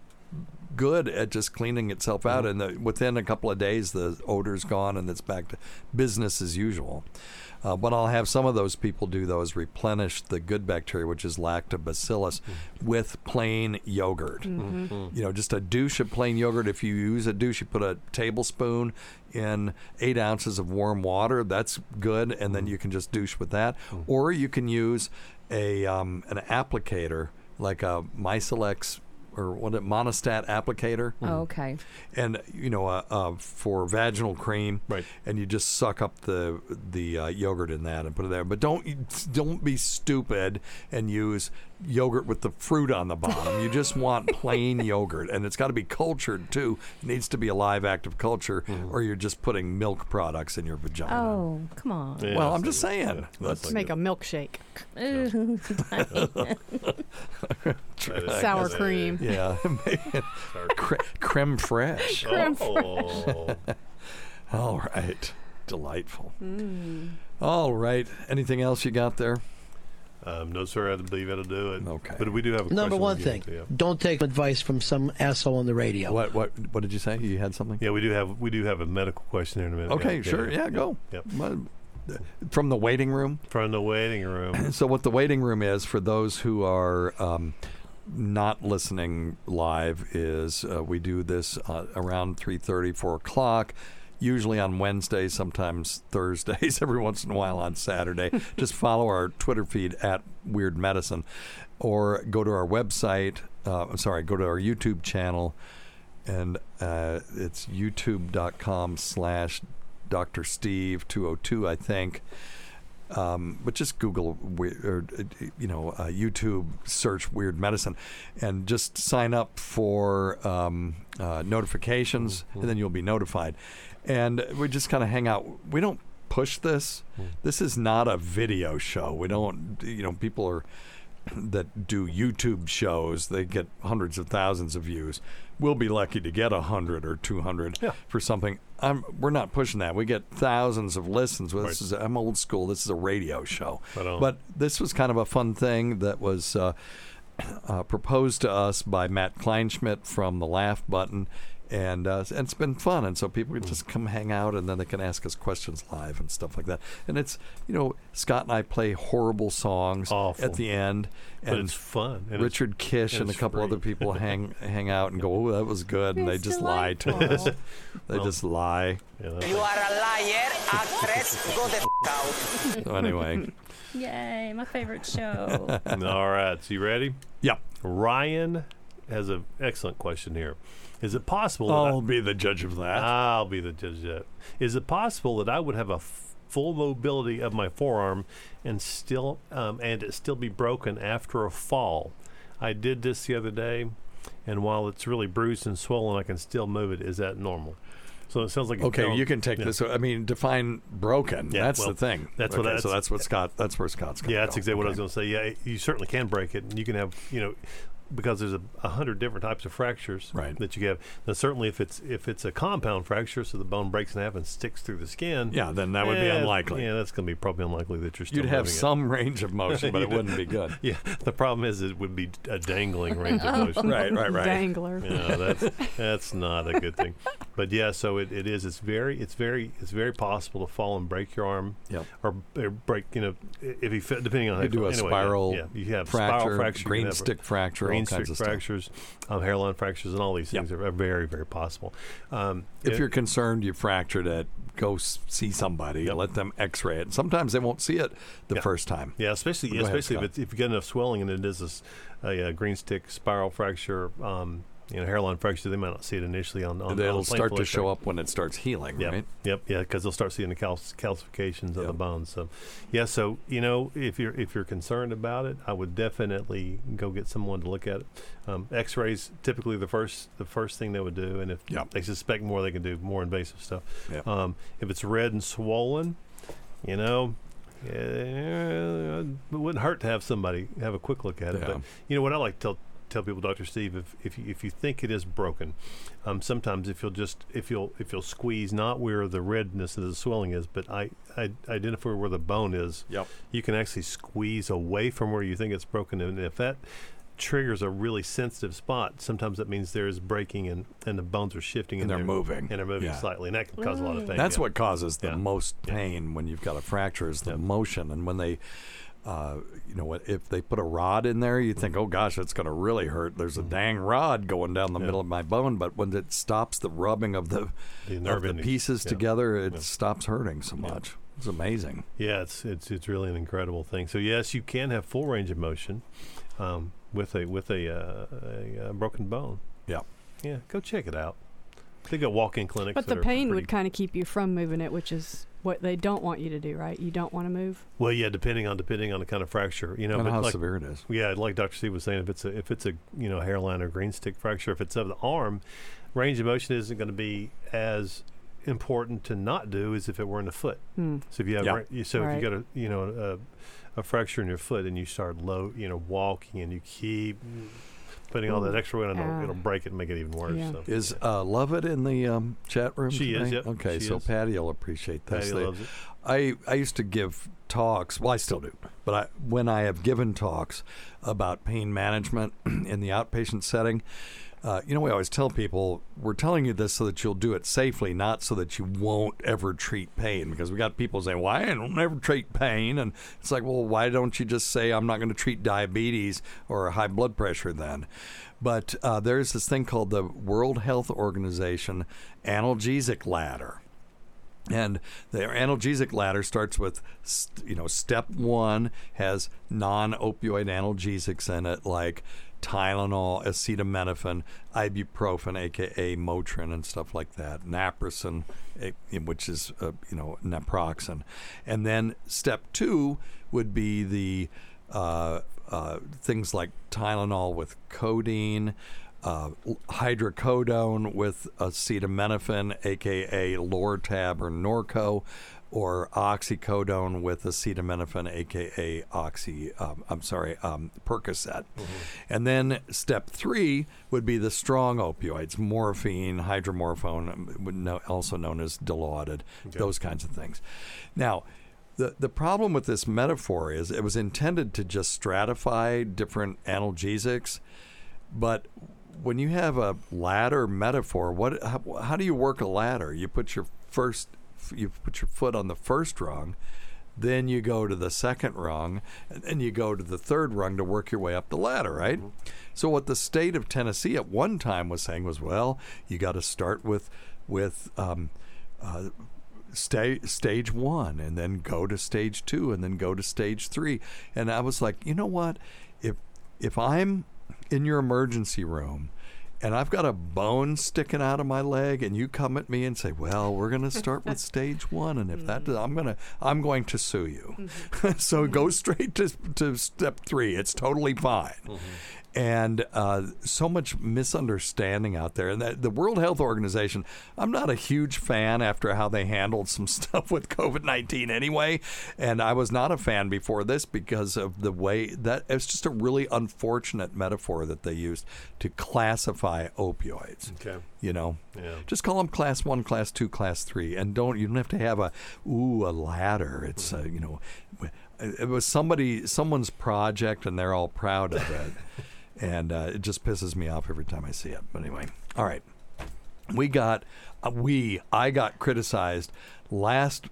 good at just cleaning itself out, and the, within a couple of days, the odor's gone, and it's back to business as usual. Uh, what I'll have some of those people do though is replenish the good bacteria, which is lactobacillus, with plain yogurt. Mm-hmm. You know, just a douche of plain yogurt. If you use a douche, you put a tablespoon in eight ounces of warm water. That's good, and then you can just douche with that. Or you can use a um, an applicator like a Miselex or what it monostat applicator Oh, okay. and you know uh, uh, for vaginal cream Right. and you just suck up the the uh, yogurt in that and put it there but don't don't be stupid and use yogurt with the fruit on the bottom. You just want plain yogurt and it's got to be cultured too. It needs to be a live active culture or you're just putting milk products in your vagina. Oh, come on. Yeah, well i'm just saying. Yeah, that's not Make good. a milkshake. Ooh, Sour cream. yeah. Cre- creme fraiche. Oh. all right. Delightful. Mm. All right. Anything else you got there Um, no, sir. I believe that'll do it. Okay. But we do have a Number question one thing: get to, yeah. don't take advice from some asshole on the radio. What what what did you say? You had something? Yeah, we do have we do have a medical question here in a minute. Okay, Yeah, sure. Yeah, go. Yep. Well, From the waiting room. From the waiting room. So what the waiting room is for those who are um, not listening live is uh, we do this uh, around 3.30, 4 o'clock, usually on Wednesdays, sometimes Thursdays, every once in a while on Saturday. Just follow our Twitter feed at Weird Medicine or go to our website, uh, I'm sorry, go to our YouTube channel and uh, it's youtube.com slash Dr. Steve 202, I think um, but just Google or you know uh, YouTube search weird medicine, and just sign up for um, uh, notifications, and then you'll be notified. And we just kind of hang out. We don't push this. This is not a video show. We don't. You know, people are that do YouTube shows, they get hundreds of thousands of views. We'll be lucky to get a hundred or two hundred Yeah. for something. I'm, we're not pushing that. We get thousands of listens. Well, This Right. is I'm old school. This is a radio show, on. but this was kind of a fun thing that was uh, uh, proposed to us by Matt Kleinschmidt from the Laugh Button. And, uh, and it's been fun, and so people can just come hang out, and then they can ask us questions live and stuff like that. And it's you know Scott and I play horrible songs Awful. at the end, But and it's fun. and it's- Richard Kish and, and a couple free. other people hang hang out and go, "Oh, that was good," and they It's just lie to us. delightful. They just lie. Yeah, that's- You are a liar, actress. Go the f- out. So anyway, Yay, my favorite show. All right. So you ready? yeah. Ryan has an excellent question here. Is it possible? that I- I'll be the judge of that. I'll be the judge of that. Is it possible that I would have a f- full mobility of my forearm and still um, and it still be broken after a fall? I did this the other day, and while it's really bruised and swollen, I can still move it. Is that normal? So it sounds like Okay, you can take yeah. this. I mean, define broken. Yeah, that's well, the thing. that's what that's- so that's what Scott. That's where Scott's. Yeah, that's exactly what I was going to say. Yeah, you certainly can break it, and you can have you know because there's a, a hundred different types of fractures Right. that you have. Now, certainly if it's if it's a compound fracture, so the bone breaks in half and sticks through the skin. Yeah, then that would be eh, unlikely. Yeah, that's going to be probably unlikely that you're still. You'd have moving it. some range of motion, but it You'd- wouldn't be good. Yeah, the problem is it would be a dangling range of motion. Right, right, right. Dangler. Yeah, that's that's not a good thing. But yeah, so it, it is. It's very it's very it's very possible to fall and break your arm. Yep. Or, or break you know i- if you fit depending on how You do a anyway, spiral Yeah, you have fracture, spiral fracture, green stick fracture, all kinds stick of fractures, um, hairline fractures, and all these things are, are very very possible. Um, If it- you're concerned you fractured it, go s- see somebody. Yep. Let them X-ray it. Sometimes they won't see it the Yeah. first time. Yeah, especially Go ahead, especially if, it's, if you get enough swelling and it is a uh, green stick spiral fracture, um, you know, hairline fracture. They might not see it initially on. on It'll on start to show up when it starts healing, Yep. right? Yep. Yeah, because they'll start seeing the cal- calcifications of the Yep. bones. So, yeah. So you know, if you're if you're concerned about it, I would definitely go get someone to look at it. Um, X-rays typically the first the first thing they would do, and if Yep. they suspect more, they can do more invasive stuff. Yep. Um, if it's red and swollen, you know. Yeah, it wouldn't hurt to have somebody have a quick look at it. Yeah. But you know what I like to tell tell people, Doctor Steve, if if you, if you think it is broken, um, sometimes if you'll just if you'll if you'll squeeze not where the redness of the swelling is, but I, I identify where the bone is. Yep. You can actually squeeze away from where you think it's broken, and if that triggers a really sensitive spot, sometimes that means there's breaking and, and the bones are shifting And they're moving. and they're moving Yeah. slightly, and that can cause a lot of pain. That's yeah. what causes the Yeah. most pain when you've got a fracture is the motion. And when they, uh, you know, what if they put a rod in there, you think, oh gosh, it's going to really hurt. There's Mm-hmm. a dang rod going down the middle of my bone, but when it stops the rubbing of the, The of the pieces Yeah. together, it Yeah. stops hurting so much. It's amazing. Yeah, it's it's it's really an incredible thing. So yes, you can have full range of motion um, with a with a, uh, a, uh broken bone. Yeah. Yeah, go check it out. They got walk-in clinics. But the pain pretty- would kind of keep you from moving it, which is what they don't want you to do, right? You don't want to move. Well, yeah, depending on depending on the kind of fracture, you know, And but how like, severe it is. Yeah, like Dr. Steve was saying, if it's a if it's a you know hairline or green stick fracture, if it's of the arm, range of motion isn't going to be as important to not do as if it were in the foot. Hmm. So if you have Yeah. ra- you, so if Right. you got a you know a, a fracture in your foot and you start low, you know, walking and you keep putting all that extra weight on, it'll, Ah. it'll break it and make it even worse. Yeah. So. Is uh, Lovett in the um, chat room? She is, yep, Okay, she so is. Patty will appreciate this. Patty loves it. I, I used to give talks. Well, I still do, but I, when I have given talks about pain management in the outpatient setting, uh, you know, we always tell people we're telling you this so that you'll do it safely, not so that you won't ever treat pain. Because we got people saying, "Why I don't ever treat pain?" And it's like, well, why don't you just say I'm not going to treat diabetes or high blood pressure then? But uh, there's this thing called the World Health Organization analgesic ladder. And the analgesic ladder starts with, you know, step one has non-opioid analgesics in it, like Tylenol, acetaminophen, ibuprofen, aka Motrin, and stuff like that. Naproxen, eh, which is, uh, you know, naproxen. And then step two would be the uh, uh, things like Tylenol with codeine, uh, hydrocodone with acetaminophen, aka Lortab or Norco, or oxycodone with acetaminophen, aka Oxy. Um, I'm sorry, um, Percocet. And then step three would be the strong opioids: morphine, hydromorphone, um, also known as Dilaudid, those kinds of things. Now. The, the problem with this metaphor is it was intended to just stratify different analgesics, but when you have a ladder metaphor, what how, how do you work a ladder? You put your first you put your foot on the first rung, then you go to the second rung, and then you go to the third rung to work your way up the ladder, right? So what the state of Tennessee at one time was saying was, well, you got to start with with um, uh, sta- stage one and then go to stage two and then go to stage three. And I was like, you know what? If if I'm in your emergency room and I've got a bone sticking out of my leg and you come at me and say, "Well, we're going to start with stage 1 and if that mm. I'm going to I'm going to sue you." Mm-hmm. so go mm-hmm. straight to to step 3. It's totally fine. Mm-hmm. And uh, so much misunderstanding out there. And that, the World Health Organization, I'm not a huge fan after how they handled some stuff with COVID 19 anyway. And I was not a fan before this because of the way that it's just a really unfortunate metaphor that they used to classify opioids. Okay. You know, Yeah. just call them class one, class two, class three, and don't you don't have to have a ooh a ladder. It's uh, you know, it was somebody someone's project, and they're all proud of it, and uh, it just pisses me off every time I see it. But anyway, all right, we got uh, we I got criticized last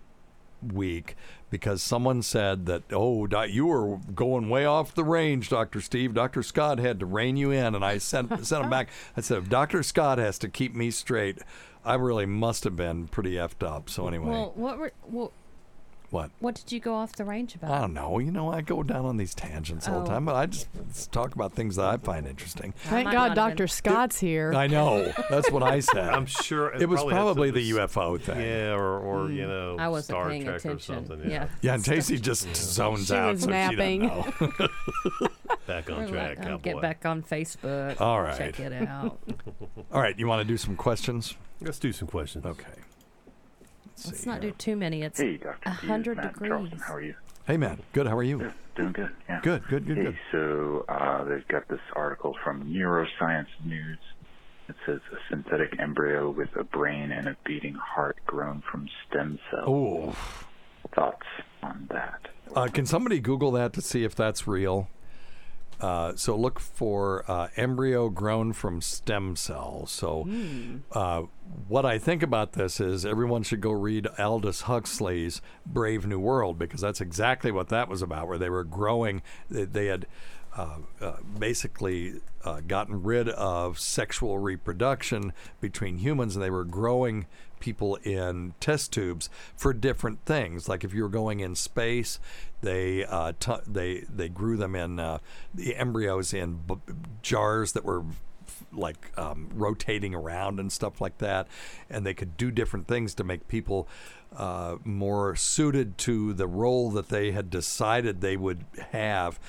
week because someone said that oh you were going way off the range dr steve. Dr scott had to rein you in. And i sent sent him back. I said if dr scott has to keep me straight i really must have been pretty effed up. So anyway. Well, what were what, what what did you go off the range about? I don't know. You know, I go down on these tangents all the Oh. time, but I just just talk about things that I find interesting. Thank might God not have Dr. Scott's here. I know. That's what I said. I'm sure it was probably had probably something the to s- UFO thing. Yeah, or, or you hmm. know, I wasn't Star paying Trek or attention. something. Yeah. Yeah, and Tacie just zones She out. was so napping. She doesn't know. Back on We're track, like, oh, cowboy. get back on Facebook. All right. Check it out. All right, you want to do some questions? Let's do some questions. Okay. Let's not do too many. It's Hey, Dr. a Steve, hundred Matt degrees. Charleston. How are you? Hey, man. Good. How are you? Doing good. Yeah. Good, good, good, hey, good. So uh, they've got this article from Neuroscience News. It says a synthetic embryo with a brain and a beating heart grown from stem cells. Oh. Thoughts on that? Uh, can somebody Google that to see if that's real? Uh, so look for uh, embryo grown from stem cells. So, Hmm. uh, what I think about this is everyone should go read Aldous Huxley's Brave New World because that's exactly what that was about. Where they were growing, they, they had uh, uh, basically uh, gotten rid of sexual reproduction between humans, and they were growing people in test tubes for different things. Like if you were going in space, they uh, t- they they grew them in uh, the embryos in b- jars that were like um, rotating around and stuff like that, and they could do different things to make people uh, more suited to the role that they had decided they would have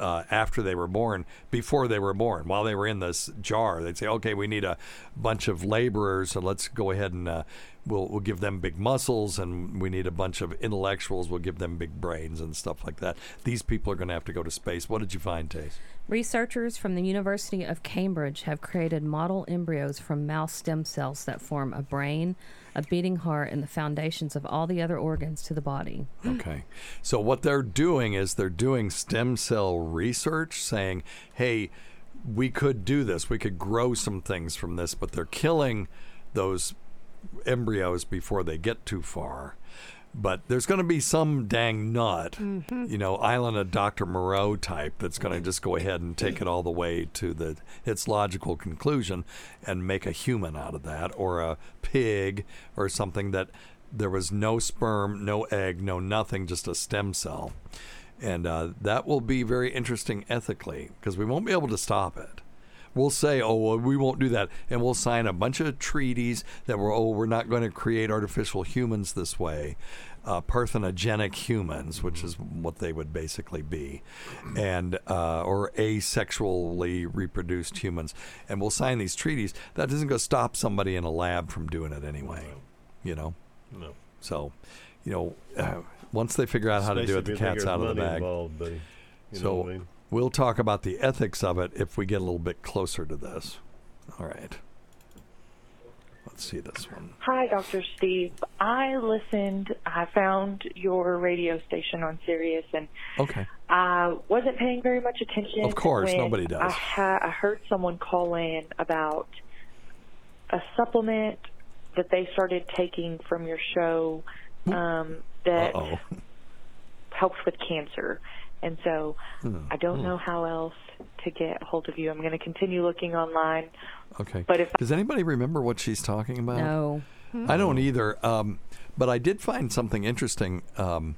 uh, after they were born, before they were born, while they were in this jar, they'd say, "Okay, we need a bunch of laborers, so let's go ahead and uh, we'll we'll give them big muscles, and we need a bunch of intellectuals. We'll give them big brains and stuff like that. These people are going to have to go to space. What did you find, Tace? Researchers from the University of Cambridge have created model embryos from mouse stem cells that form a brain, a beating heart, and the foundations of all the other organs to the body. Okay. So what they're doing is they're doing stem cell research saying, "Hey, we could do this. We could grow some things from this, but they're killing those embryos before they get too far." But there's going to be some dang nut, you know, Island of Dr. Moreau type that's going to just go ahead and take it all the way to the its logical conclusion and make a human out of that or a pig or something that there was no sperm, no egg, no nothing, just a stem cell. And uh, that will be very interesting ethically because we won't be able to stop it. We'll say, oh, well, we won't do that. And we'll sign a bunch of treaties that we're, oh, we're not going to create artificial humans this way, uh, parthenogenic humans, which is what they would basically be, and uh, or asexually reproduced humans. And we'll sign these treaties. That isn't going to stop somebody in a lab from doing it anyway, you know? No. So, you know, uh, once they figure out how to do it, the Especially if you think cat's out of the bag. involved, buddy. You know so I mean? We'll talk about the ethics of it if we get a little bit closer to this. All right. Let's see this one. Hi, Dr. Steve. I listened, I found your radio station on Sirius, and Okay. I wasn't paying very much attention. Of course, nobody does. I, ha- I heard someone call in about a supplement that they started taking from your show um, that Uh-oh. helps with cancer. And so Hmm. I don't Hmm. know how else to get a hold of you. I'm going to continue looking online. Okay. But if Does anybody remember what she's talking about? No. I don't either. Um, but I did find something interesting um,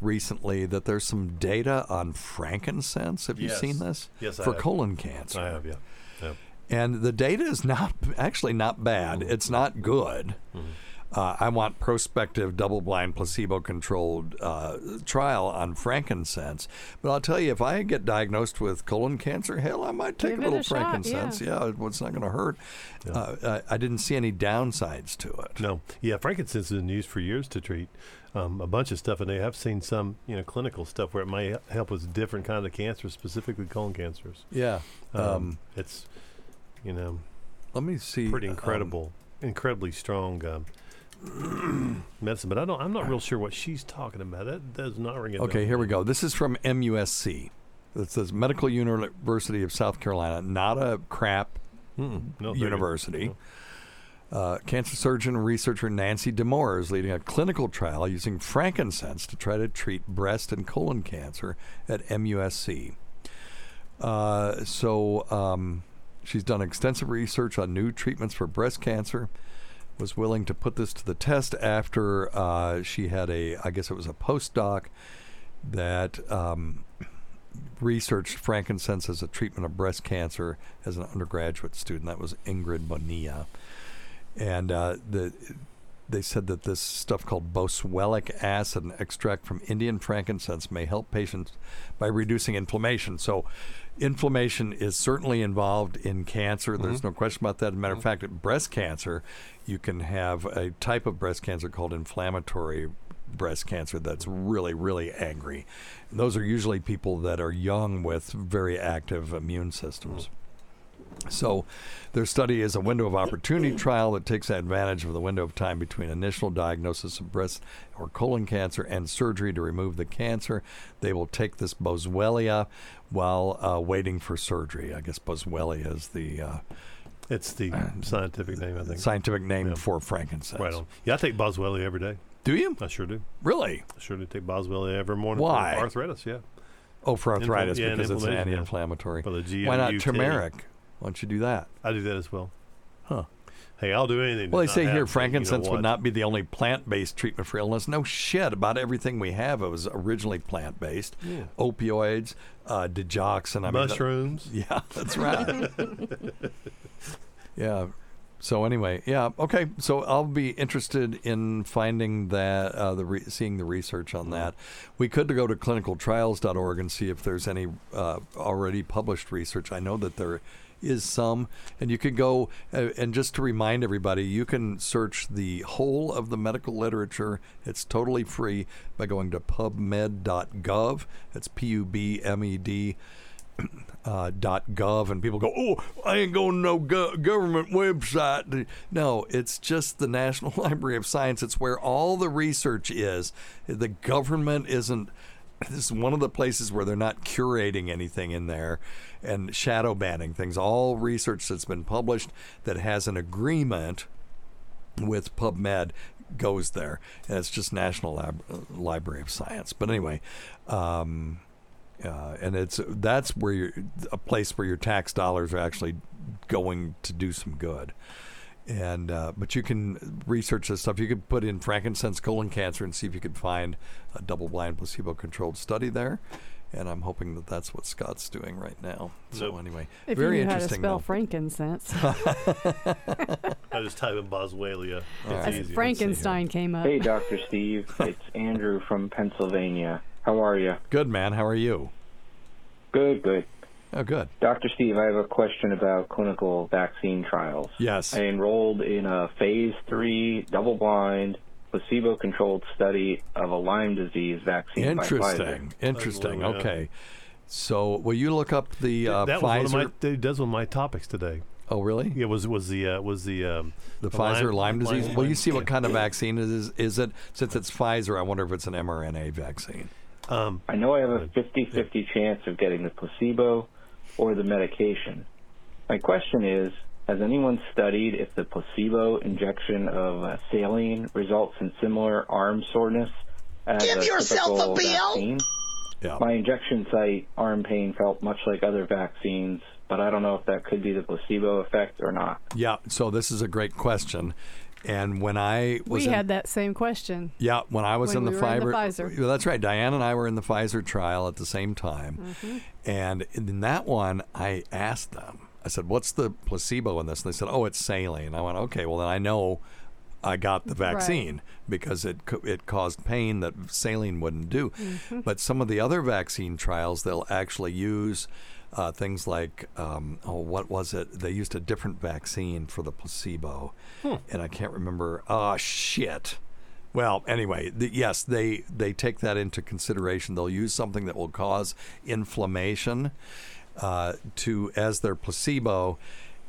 recently that there's some data on frankincense. Have you seen this? Yes, I For have. colon cancer. I have, yeah. yeah. And the data is not actually not bad. It's not good. Uh, I want prospective, double-blind, placebo-controlled uh, trial on frankincense. But I'll tell you, if I get diagnosed with colon cancer, hell, I might take Give a little a shot, frankincense. yeah. yeah. it's not going to hurt. Uh, I, I didn't see any downsides to it. No, yeah, frankincense has been used for years to treat um, a bunch of stuff, and they have seen some, you know, clinical stuff where it might help with different kind of cancers, specifically colon cancers. Yeah. um, Um, it's, you know, let me see. pretty um, incredible, incredibly strong um, medicine. But I don't, I'm not real sure what she's talking about. That does not ring a bell. Okay, here we go. This is from MUSC. It says Medical University of South Carolina, not a crap No, university. Uh, cancer surgeon and researcher Nancy DeMore is leading a clinical trial using frankincense to try to treat breast and colon cancer at MUSC. Uh, so um, she's done extensive research on new treatments for breast cancer. Was willing to put this to the test after uh, she had a, I guess it was a postdoc that um, researched frankincense as a treatment of breast cancer as an undergraduate student. That was Ingrid Bonilla, and uh, the they said that this stuff called boswellic acid, an extract from Indian frankincense, may help patients by reducing inflammation. So, inflammation is certainly involved in cancer. There's Mhm. no question about that. As a matter of fact, at breast cancer, you can have a type of breast cancer called inflammatory breast cancer that's really, really angry. And those are usually people that are young with very active immune systems. So, their study is a window of opportunity trial that takes advantage of the window of time between initial diagnosis of breast or colon cancer and surgery to remove the cancer. They will take this Boswellia while uh, waiting for surgery. I guess Boswellia is the uh, It's the scientific name, I think. scientific name for frankincense. Right on. Yeah, I take Boswellia every day. Do you? I sure do. Really? I sure do take Boswellia every morning. Why? For arthritis, yeah. Oh, for Infl- arthritis yeah, because it's an anti-inflammatory. The Why not turmeric? Why don't you do that? I do that as well. Huh. Hey, I'll do anything. Well, they say here frankincense you know would not be the only plant-based treatment for illness. No shit. About everything we have, it was originally plant-based. Yeah. Opioids, uh, digoxin. I mean, that- Mushrooms. yeah, that's right. yeah. So anyway, yeah, okay. So I'll be interested in finding that uh, the re- seeing the research on that. We could go to clinicaltrials.org and see if there's any uh, already published research. I know that there is some, and you can go uh, and just to remind everybody, you can search the whole of the medical literature. It's totally free by going to PubMed.gov. It's P-U-B-M-E-D uh, .gov and people go, oh, I ain't going to no go- government website. No, it's just the National Library of Science. It's where all the research is. The government isn't. This is one of the places where they're not curating anything in there and shadow banning things. All research that's been published that has an agreement with PubMed goes there, and it's just National Lab- Library of Science. But anyway, um, uh, and it's that's where you're a place where your tax dollars are actually going to do some good. And uh, but you can research this stuff. You could put in frankincense colon cancer and see if you could find a double-blind placebo-controlled study there. And I'm hoping that that's what Scott's doing right now. So Nope. anyway, If very you knew how to spell though. frankincense. I just type in Boswellia. It's That's. Frankenstein came up. Hey, Dr. Steve. it's Andrew from Pennsylvania. How are you? Good man. How are you? Good, good. Oh, good. Dr. Steve, I have a question about clinical vaccine trials. Yes. I enrolled in a phase three, double blind, placebo controlled study of a Lyme disease vaccine. by Interesting. Interesting. That's yeah. Okay. So, will you look up the uh, that Pfizer? was one of my. That's one of my topics today. oh, really? Yeah, was was the uh, was the um, The Pfizer Lyme, disease. Lyme- well, you see what kind of vaccine it is. Is it since it's Pfizer? I wonder if it's an mRNA vaccine. Um, I know I have a 50 50 chance of getting the placebo or the medication. My question is Has anyone studied if the placebo injection of uh, saline results in similar arm soreness as Give a yourself typical a bill. vaccine? Yeah. My injection site arm pain felt much like other vaccines, but I don't know if that could be the placebo effect or not. Yeah. So this is a great question. And when I was we in, had that same question. yeah, when I was when in the we were in the Pfizer. Well, that's right. Diane and I were in the Pfizer trial at the same time, Mm-hmm. and in that one, I asked them. I said, "What's the placebo in this?" And they said, "Oh, it's saline." I went, "Okay, well then I know I got the Right. vaccine because it it caused pain that saline wouldn't do." Mhm. But some of the other vaccine trials, they'll actually use uh, things like, um, oh, what was it? They used a different vaccine for the placebo, and I can't remember. Oh shit. Well, anyway, the, yes, they they take that into consideration. They'll use something that will cause inflammation uh, to as their placebo,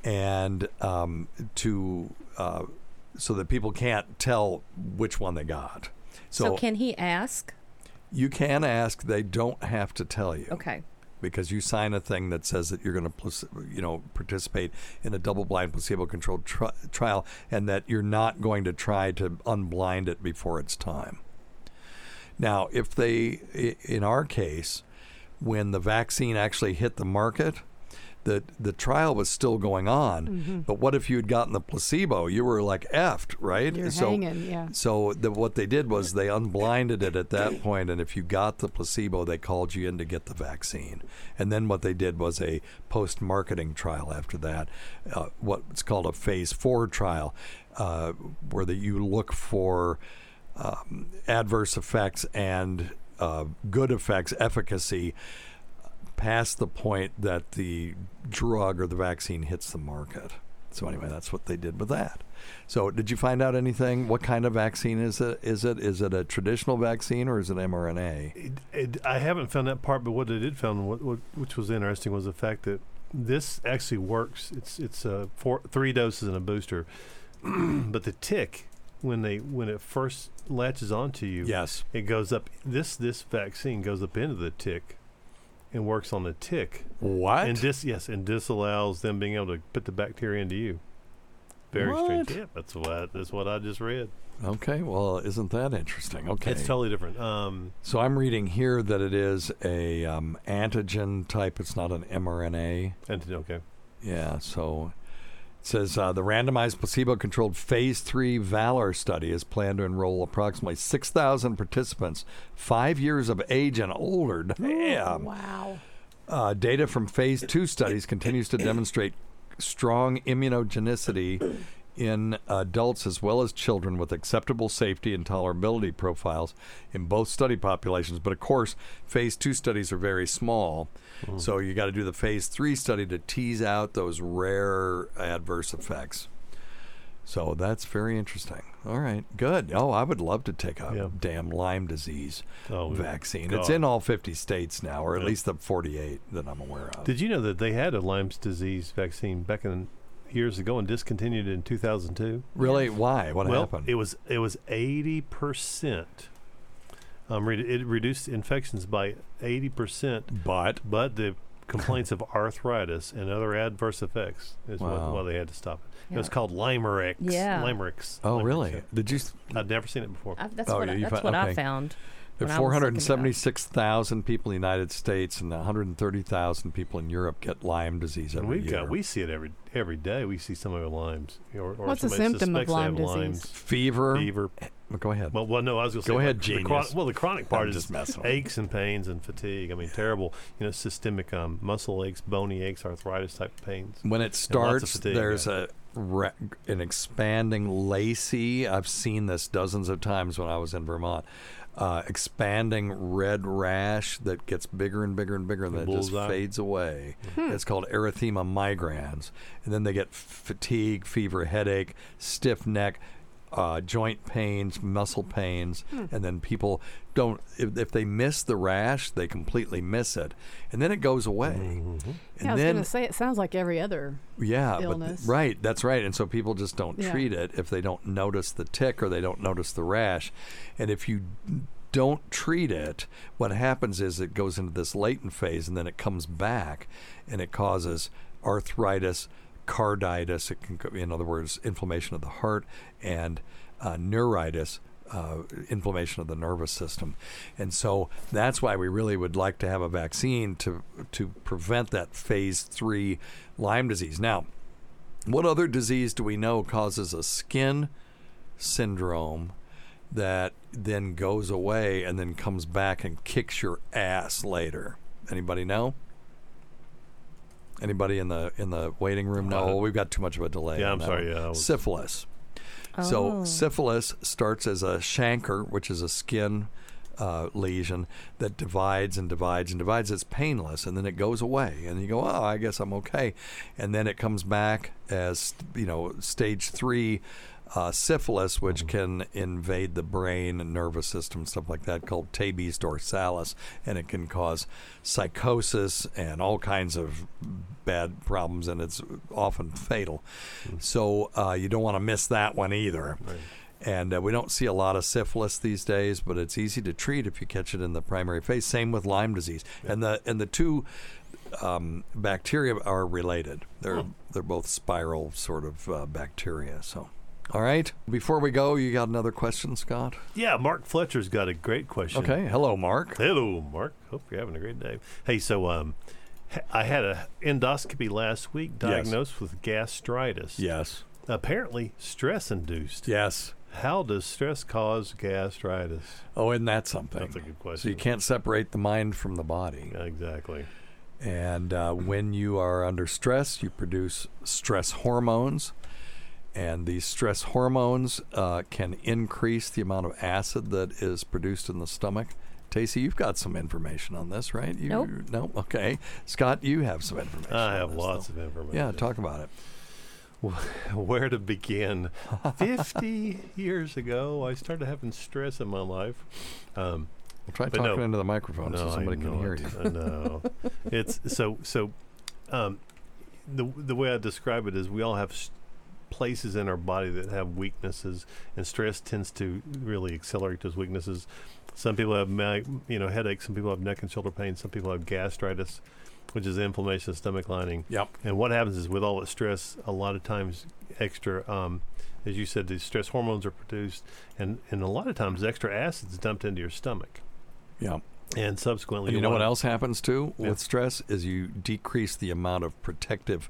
and um, to uh, so that people can't tell which one they got. So, can he ask? you can ask. They don't have to tell you Okay. Because you sign a thing that says that you're going to, you know, participate in a double-blind, placebo-controlled tri- trial, and that you're not going to try to unblind it before it's time. Now, if they, in our case, when the vaccine actually hit the market, the the trial was still going on. Mhm. But what if you had gotten the placebo? You were like effed, right? You're so, hanging, yeah. so the, what they did was they unblinded it at that point, and if you got the placebo, they called you in to get the vaccine. And then what they did was a post-marketing trial after that, uh, what's called a phase four trial, uh, where that you look for um, adverse effects and uh, good effects, efficacy, past the point that the drug or the vaccine hits the market. So anyway, that's what they did with that. So did you find out anything? What kind of vaccine is it? Is it is it a traditional vaccine or is it mRNA? It, it, I haven't found that part, but what I did found, what, what, which was interesting, was the fact that this actually works. It's it's uh, four three doses and a booster, but the tick when they when it first latches onto you, Yes. it goes up. This this vaccine goes up into the tick, and works on the tick. What? And dis yes, and disallows them being able to put the bacteria into you. Very strange. What? Yeah, that's what that's what I just read. Okay, well, isn't that interesting? Okay. It's totally different. Um, So I'm reading here that it is a um, antigen type. It's not an mRNA. Antigen, okay. Yeah. So it says uh, the randomized placebo-controlled phase three Valor study is planned to enroll approximately 6,000 participants, five years of age and older. Damn. Wow. Uh, data from phase two studies continues to demonstrate strong immunogenicity in adults as well as children with acceptable safety and tolerability profiles in both study populations. But of course, phase two studies are very small. Hmm. So you got to do the phase three study to tease out those rare adverse effects. So that's very interesting. All right, good. Oh, I would love to take a damn Lyme disease Oh, vaccine. It's in all 50 states now, or at least the 48 that I'm aware of. Did you know that they had a Lyme's disease vaccine back in years ago and discontinued in 2002? Really? Why? What well, happened? It was it was 80 percent. Um, re- it reduced infections by 80 percent. But but the complaints of arthritis and other adverse effects is Wow. why they had to stop it. It was called LYMErix. Yeah. LYMErix. Oh, LYMErix, really? yeah. Did you? s- I'd never seen it before. I, that's Oh, what, yeah, I, that's fo- what okay. found. There when are I was looking it up. 476,000 people in the United States and 130,000 people in Europe get Lyme disease every we've year. got we see it every every day. We see somebody with Lyme's. Or, or What's a somebody symptom of suspects they have Lyme disease? Lyme's. Fever. Fever. Well, go ahead. Well, well, no, I was going to say. Go ahead, the genius. chron- well, the chronic part I'm is just messing aches and pains and fatigue. I mean, terrible. You know, systemic um, muscle aches, bony aches, arthritis type pains. when it And lots of starts, fatigue, there's yeah. a ra- an expanding lacy. I've seen this dozens of times when I was in Vermont. Uh, expanding red rash that gets bigger and bigger and bigger, and The then it just fades away. Hmm. It's called erythema migrans, and then they get fatigue, fever, headache, stiff neck. Uh, joint pains, muscle pains, Hmm. and then people don't. If, if they miss the rash, they completely miss it, and then it goes away. Mm-hmm. And yeah, I was going to say it sounds like every other. yeah, illness. but right, that's right. And so people just don't Yeah. treat it if they don't notice the tick or they don't notice the rash. And if you don't treat it, what happens is it goes into this latent phase and then it comes back and it causes arthritis, carditis, it can in other words, inflammation of the heart and uh, neuritis, uh, inflammation of the nervous system, and so that's why we really would like to have a vaccine to to prevent that phase three Lyme disease. Now, what other disease do we know causes a skin syndrome that then goes away and then comes back and kicks your ass later? Anybody know? Anybody in the in the waiting room know? Uh, Oh, we've got too much of a delay. yeah, I'm sorry, one. yeah, was- syphilis. Oh. So syphilis starts as a chancre, which is a skin uh, lesion that divides and divides and divides. It's painless, and then it goes away, and you go, "Oh, I guess I'm okay," and then it comes back as you know, stage three. Uh, syphilis, which can invade the brain and nervous system, stuff like that, called tabes dorsalis, and it can cause psychosis and all kinds of bad problems, and it's often fatal. So uh, you don't want to miss that one either. And uh, we don't see a lot of syphilis these days, but it's easy to treat if you catch it in the primary phase. Same with Lyme disease, and the and the two um, bacteria are related. They're they're both spiral sort of uh, bacteria. So, all right. Before we go, you got another question, Scott? Yeah, Mark Fletcher's got a great question. Okay. Hello, Mark. Hello, Mark. Hope you're having a great day. Hey, so um, I had a endoscopy last week, Yes. diagnosed with gastritis. Yes. Apparently, stress induced. Yes. How does stress cause gastritis? Oh, isn't that something? That's a good question. So you can't separate the mind from the body. Exactly. And uh, when you are under stress, you produce stress hormones. And these stress hormones uh, can increase the amount of acid that is produced in the stomach. Tacie, you've got some information on this, right? You, Nope. No? Okay. Scott, you have some information. I on have this, lots though. of information. Yeah, talk about it. Where to begin? 50 years ago, I started having stress in my life. Um, Well, try talking no. into the microphone so No, I somebody can hear it. you. no. it's so so. Um, the the way I describe it is we all have s- places in our body that have weaknesses, and stress tends to really accelerate those weaknesses. Some people have you know headaches. Some people have neck and shoulder pain. Some people have gastritis, which is inflammation of the stomach lining. Yep. And what happens is with all the stress, a lot of times extra, um, as you said, these stress hormones are produced, and and a lot of times extra acids dumped into your stomach. Yeah. And subsequently, And you know what else happens too Yeah. with stress is you decrease the amount of protective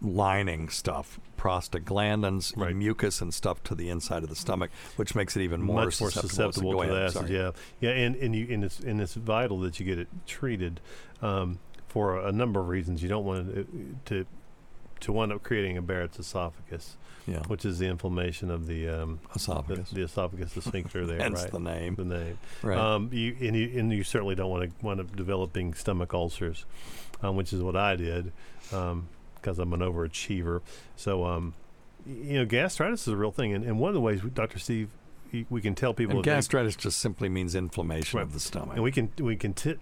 lining stuff, prostaglandins, mucus, and stuff to the inside of the stomach, which makes it even more much more susceptible Go to the ahead, sorry. Yeah, yeah, and and you and it's and it's vital that you get it treated um, for a number of reasons. You don't want to to to wind up creating a Barrett's esophagus. Yeah. which is the inflammation of the um, esophagus, the, the esophagus, the sphincter there. Hence right? the name. The name. Right. Um, you and you and you certainly don't want to wind up developing stomach ulcers, um, which is what I did because I'm an overachiever. So um, you know, gastritis is a real thing, and, and one of the ways, we, Dr. Steve, we can tell people And that they- gastritis just simply means inflammation of the stomach. and we can we can ti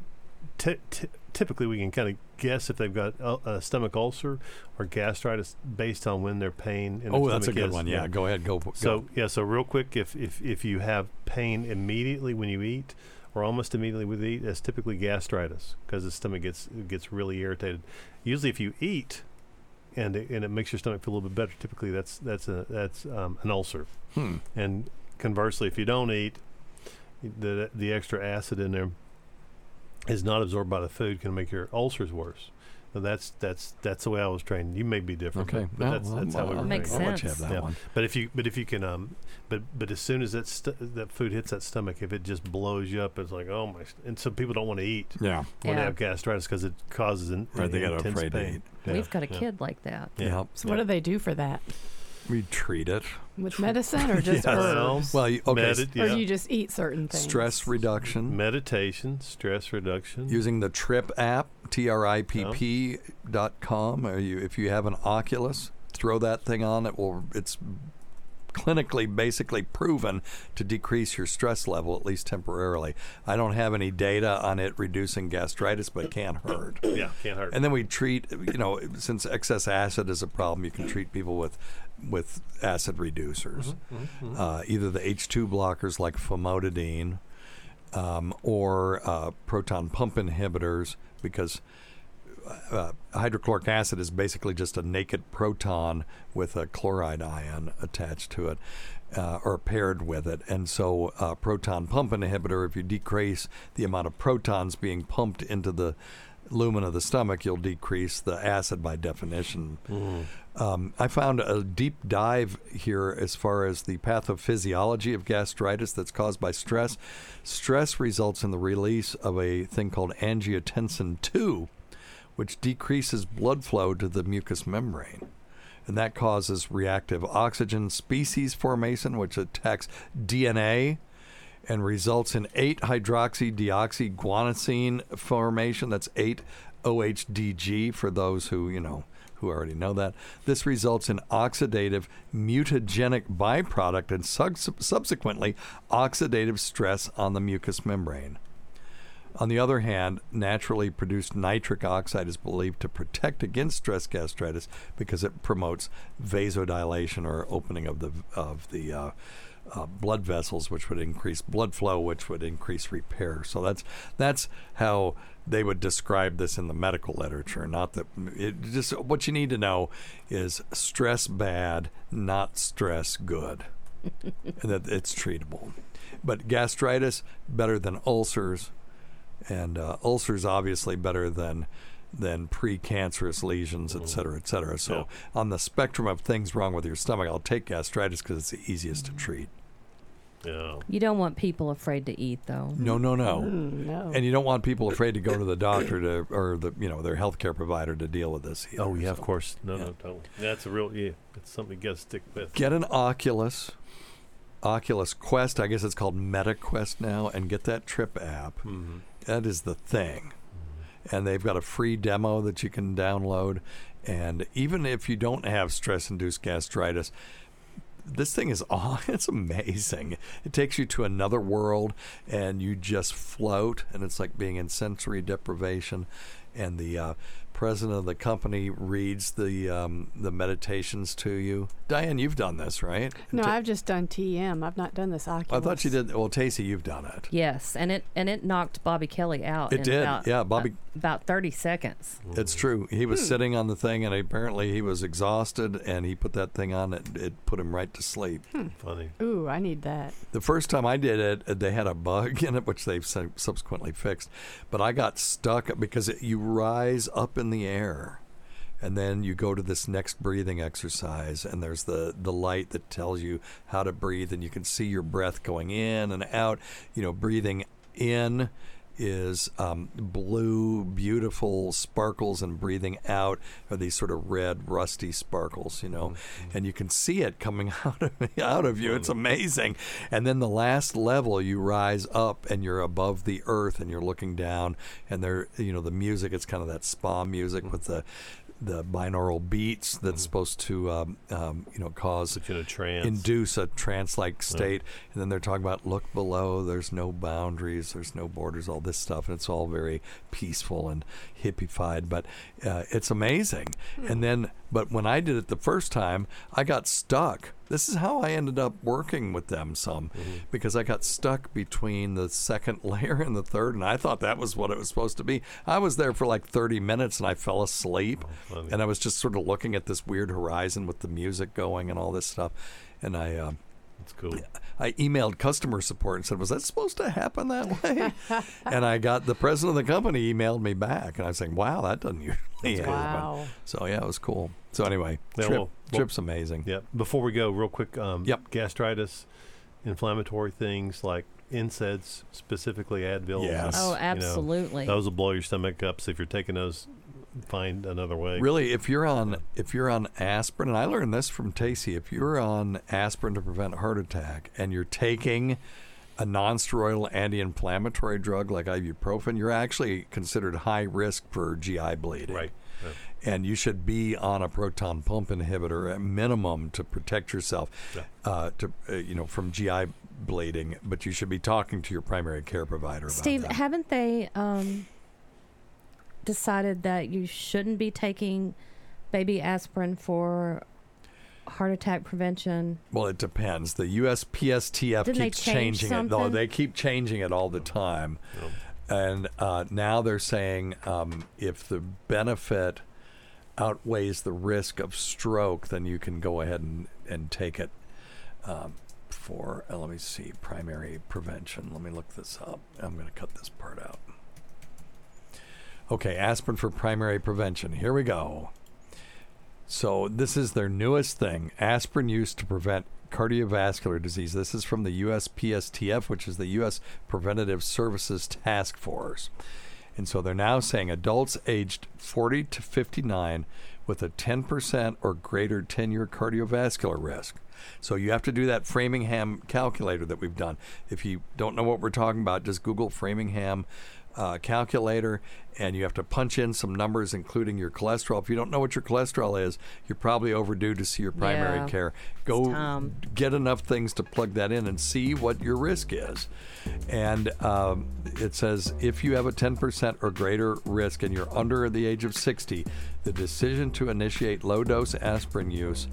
ti ti typically we can kind of guess if they've got a, a stomach ulcer or gastritis based on when their pain. In Oh, that's a good is. one. Yeah, go ahead, go- go. So yeah, so real quick, if if if you have pain immediately when you eat. Or almost immediately with eat, that's typically gastritis because the stomach gets gets really irritated. Usually, if you eat, and it, and it makes your stomach feel a little bit better, typically that's that's a that's um, an ulcer. Hmm. And conversely, if you don't eat, the the extra acid in there is not absorbed by the food, can make your ulcers worse. So that's that's that's the way I was trained. You may be different, Okay. but, but No, that's, well, that's how we well, were Makes trained. I'll let you have that Yeah. one. But if you but if you can um but but as soon as that st- that food hits that stomach, if it just blows you up, it's like oh my. st- And some people don't want to eat. Yeah. When they Yeah. have gastritis because it causes an, Right, they get intense afraid to pain. eat. Yeah. We've got a Yeah. kid like that. Yeah. So what do they do for that? We treat it. With medicine or just Yes. herbs? Well, you, okay. Medi- Or do you just eat certain things? Stress reduction. meditation, stress reduction. Using the Tripp app, T R I P P dot com. Or you, if you have an Oculus, throw that thing on. It will. It's clinically basically proven to decrease your stress level at least temporarily. I don't have any data on it reducing gastritis, but it can't hurt. Yeah, can't hurt. And then we treat, you know, since excess acid is a problem, you can treat people with with acid reducers, mhm, mhm. Uh, either the H2 blockers like famotidine, um, or uh, proton pump inhibitors, because uh, hydrochloric acid is basically just a naked proton with a chloride ion attached to it. Uh, or paired with it, and so uh, proton pump inhibitor. If you decrease the amount of protons being pumped into the lumen of the stomach, you'll decrease the acid by definition. Um, I found a deep dive here as far as the pathophysiology of gastritis that's caused by stress. Stress results in the release of a thing called angiotensin 2, which decreases blood flow to the mucous membrane. And that causes reactive oxygen species formation, which attacks DNA and results in 8 hydroxy hydroxydeoxyguanosine formation. That's 8 OHDG for those who, you know, who already know that. This results in oxidative mutagenic byproduct and subs- subsequently oxidative stress on the mucous membrane. On the other hand, naturally produced nitric oxide is believed to protect against stress gastritis because it promotes vasodilation or opening of the of the uh, uh, blood vessels, which would increase blood flow, which would increase repair. So that's that's how they would describe this in the medical literature. Not that it just what you need to know is stress bad, not stress good, and that it's treatable. But gastritis better than ulcers and uh, ulcers obviously better than than precancerous lesions, et cetera, et cetera. So on the spectrum of things wrong with your stomach, I'll take gastritis because it's the easiest to treat. Yeah. You don't want people afraid to eat, though. No, no, no. Mm, no. And you don't want people afraid to go to the doctor to or the you know their healthcare provider to deal with this. Oh yeah, so. of course. No, no, totally. That's a real yeah. It's something you got to stick with. Get an Oculus, Oculus Quest. I guess it's called MetaQuest now, and get that Tripp app. Mhm. That is the thing. And they've got a free demo that you can download. And even if you don't have stress-induced gastritis, this thing is aw it's amazing it takes you to another world and you just float and it's like being in sensory deprivation and the uh, president of the company reads the um, the meditations to you. Diane, you've done this, right? No, Ta- I've just done TM. I've not done this Oculus. I thought you did. Well, Tacie, you've done it. Yes, and it and it knocked Bobby Kelly out. It did, About, yeah, Bobby- uh, about thirty seconds. It's true. He was Hmm. sitting on the thing, and apparently he was exhausted, and he put that thing on. It, it put him right to sleep. Funny. Ooh, I need that. The first time I did it, they had a bug in it, which they've sub- subsequently fixed. But I got stuck because it, you rise up in the air, and then you go to this next breathing exercise, and there's the the light that tells you how to breathe, and you can see your breath going in and out. You know, breathing in is um, blue, beautiful sparkles, and breathing out are these sort of red, rusty sparkles, you know, and you can see it coming out of out of you. It's amazing. And then the last level, you rise up and you're above the earth, and you're looking down, and there, you know, the music. It's kind of that spa music with the the binaural beats that's supposed to um, um, you know cause a trance. induce a trance-like state. And then they're talking about look below there's no boundaries there's no borders all this stuff. And it's all very peaceful and hippified. But uh, it's amazing. And then but when i did it the first time i got stuck. This is how i ended up working with them some because i got stuck between the second layer and the third and i thought that was what it was supposed to be. I was there for like 30 minutes and i fell asleep and i was just sort of looking at this weird horizon with the music going and all this stuff and i um, That's cool. I emailed customer support and said, "Was that supposed to happen that way?" and I got the president of the company emailed me back, and I was saying, "Wow, that doesn't usually happen." Wow. So yeah, it was cool. So anyway, Yeah, Tripp, well- well- Tripp's amazing. Yep. Before we go, real quick. Um, Yep. Gastritis, inflammatory things like NSAIDs, specifically Advil. Yes. Oh, you know, absolutely. those will blow your stomach up. So if you're taking those, find another way. Really, if you're on if you're on aspirin, and I learned this from Tacie, if you're on aspirin to prevent heart attack and you're taking a non-steroidal anti-inflammatory drug like ibuprofen, you're actually considered high risk for GI bleeding. Right. And you should be on a proton pump inhibitor at minimum to protect yourself, uh, to uh, you know from GI bleeding. But you should be talking to your primary care provider about Steve, that. haven't they um, decided that you shouldn't be taking baby aspirin for heart attack prevention? Well, it depends. The USPSTF Didn't keeps change changing it. though. They keep changing it all the time. And uh, now they're saying um, if the benefit outweighs the risk of stroke, then you can go ahead and, and take it um, for, uh, let me see, primary prevention. Let me look this up. I'm going to cut this part out. Okay, aspirin for primary prevention. Here we go. So this is their newest thing: aspirin used to prevent cardiovascular disease. This is from the USPSTF, which is the U.S. Preventative Services Task Force. And so they're now saying adults aged 40 to 59 with a 10% or greater 10 year cardiovascular risk. So you have to do that Framingham calculator that we've done. If you don't know what we're talking about, just Google Framingham uh, calculator and you have to punch in some numbers, including your cholesterol. If you don't know what your cholesterol is, you're probably overdue to see your primary Yeah. care. Go get enough things to plug that in and see what your risk is. And um, it says if you have a 10% or greater risk and you're under the age of 60, the decision to initiate low dose aspirin use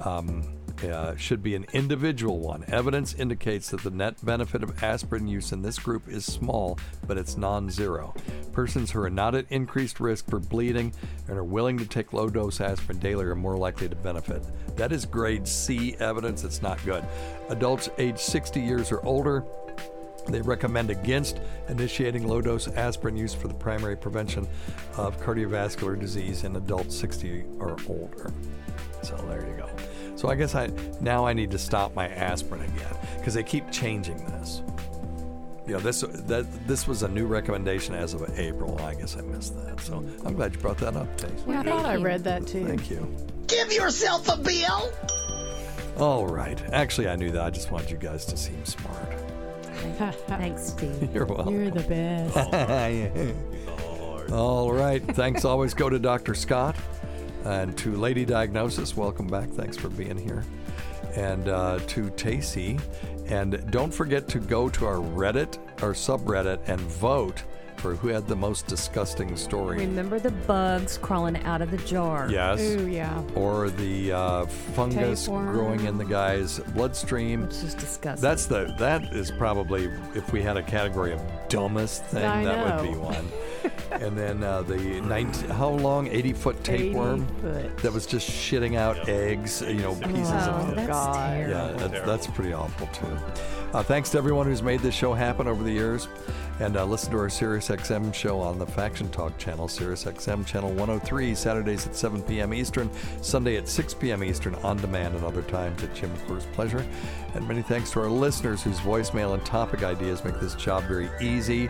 um, uh, should be an individual one. Evidence indicates that the net benefit of aspirin use in this group is small, but it's non zero. Persons who are not at increased risk for bleeding and are willing to take low dose aspirin daily are more likely to benefit. That is grade C evidence. It's not good. Adults age 60 years or older. They recommend against initiating low dose aspirin use for the primary prevention of cardiovascular disease in adults 60 or older. So there you go. So I guess I now I need to stop my aspirin again because they keep changing this. You know, this that this was a new recommendation as of April. I guess I missed that. So I'm glad you brought that up, Taste. Yeah, I thought I read that too. Thank you. Give yourself a bill. All right. Actually, I knew that. I just wanted you guys to seem smart. Thanks, Steve. You're welcome. You're the best. All right. Thanks always go to Dr. Scott and to Lady Diagnosis. Welcome back. Thanks for being here. And uh, to Tacie. And don't forget to go to our Reddit, our subreddit, and vote for who had the most disgusting story. Remember the bugs crawling out of the jar? Yes. Ooh, yeah. Or the uh, fungus Tapeworm. growing in the guy's bloodstream. Which is disgusting. That's the that is probably if we had a category of dumbest thing, I that would be one. and then uh, the 19, how long 80 foot 80 tapeworm foot. that was just shitting out eggs, you know, pieces Oh, of that's God. terrible. yeah, that's, that's pretty awful too. Uh, thanks to everyone who's made this show happen over the years. And uh, listen to our SiriusXM show on the Faction Talk channel, SiriusXM channel 103, Saturdays at 7 p.m. Eastern, Sunday at 6 p.m. Eastern, on demand, and other times at Jim Crew's pleasure. And many thanks to our listeners whose voicemail and topic ideas make this job very easy.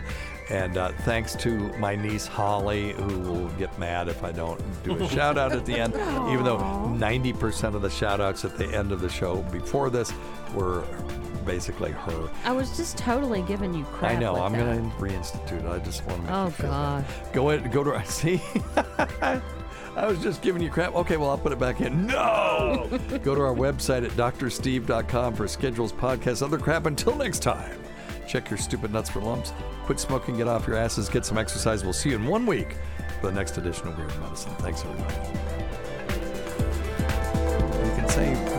And uh, thanks to my niece Holly, who will get mad if I don't do a shout out at the end, even though 90% of the shout outs at the end of the show before this were basically her. I was just totally giving you crap. I know. I'm going to reinstitute it. I just want to make Oh, you feel God. bad. Go go to see. I was just giving you crap. Okay, well I'll put it back in. No. go to our website at drsteve.com for schedules, podcasts, other crap. Until next time, Check your stupid nuts for lumps. Quit smoking, get off your asses, get some exercise. We'll see you in one week for the next edition of Weird Medicine. Thanks, everybody. You can say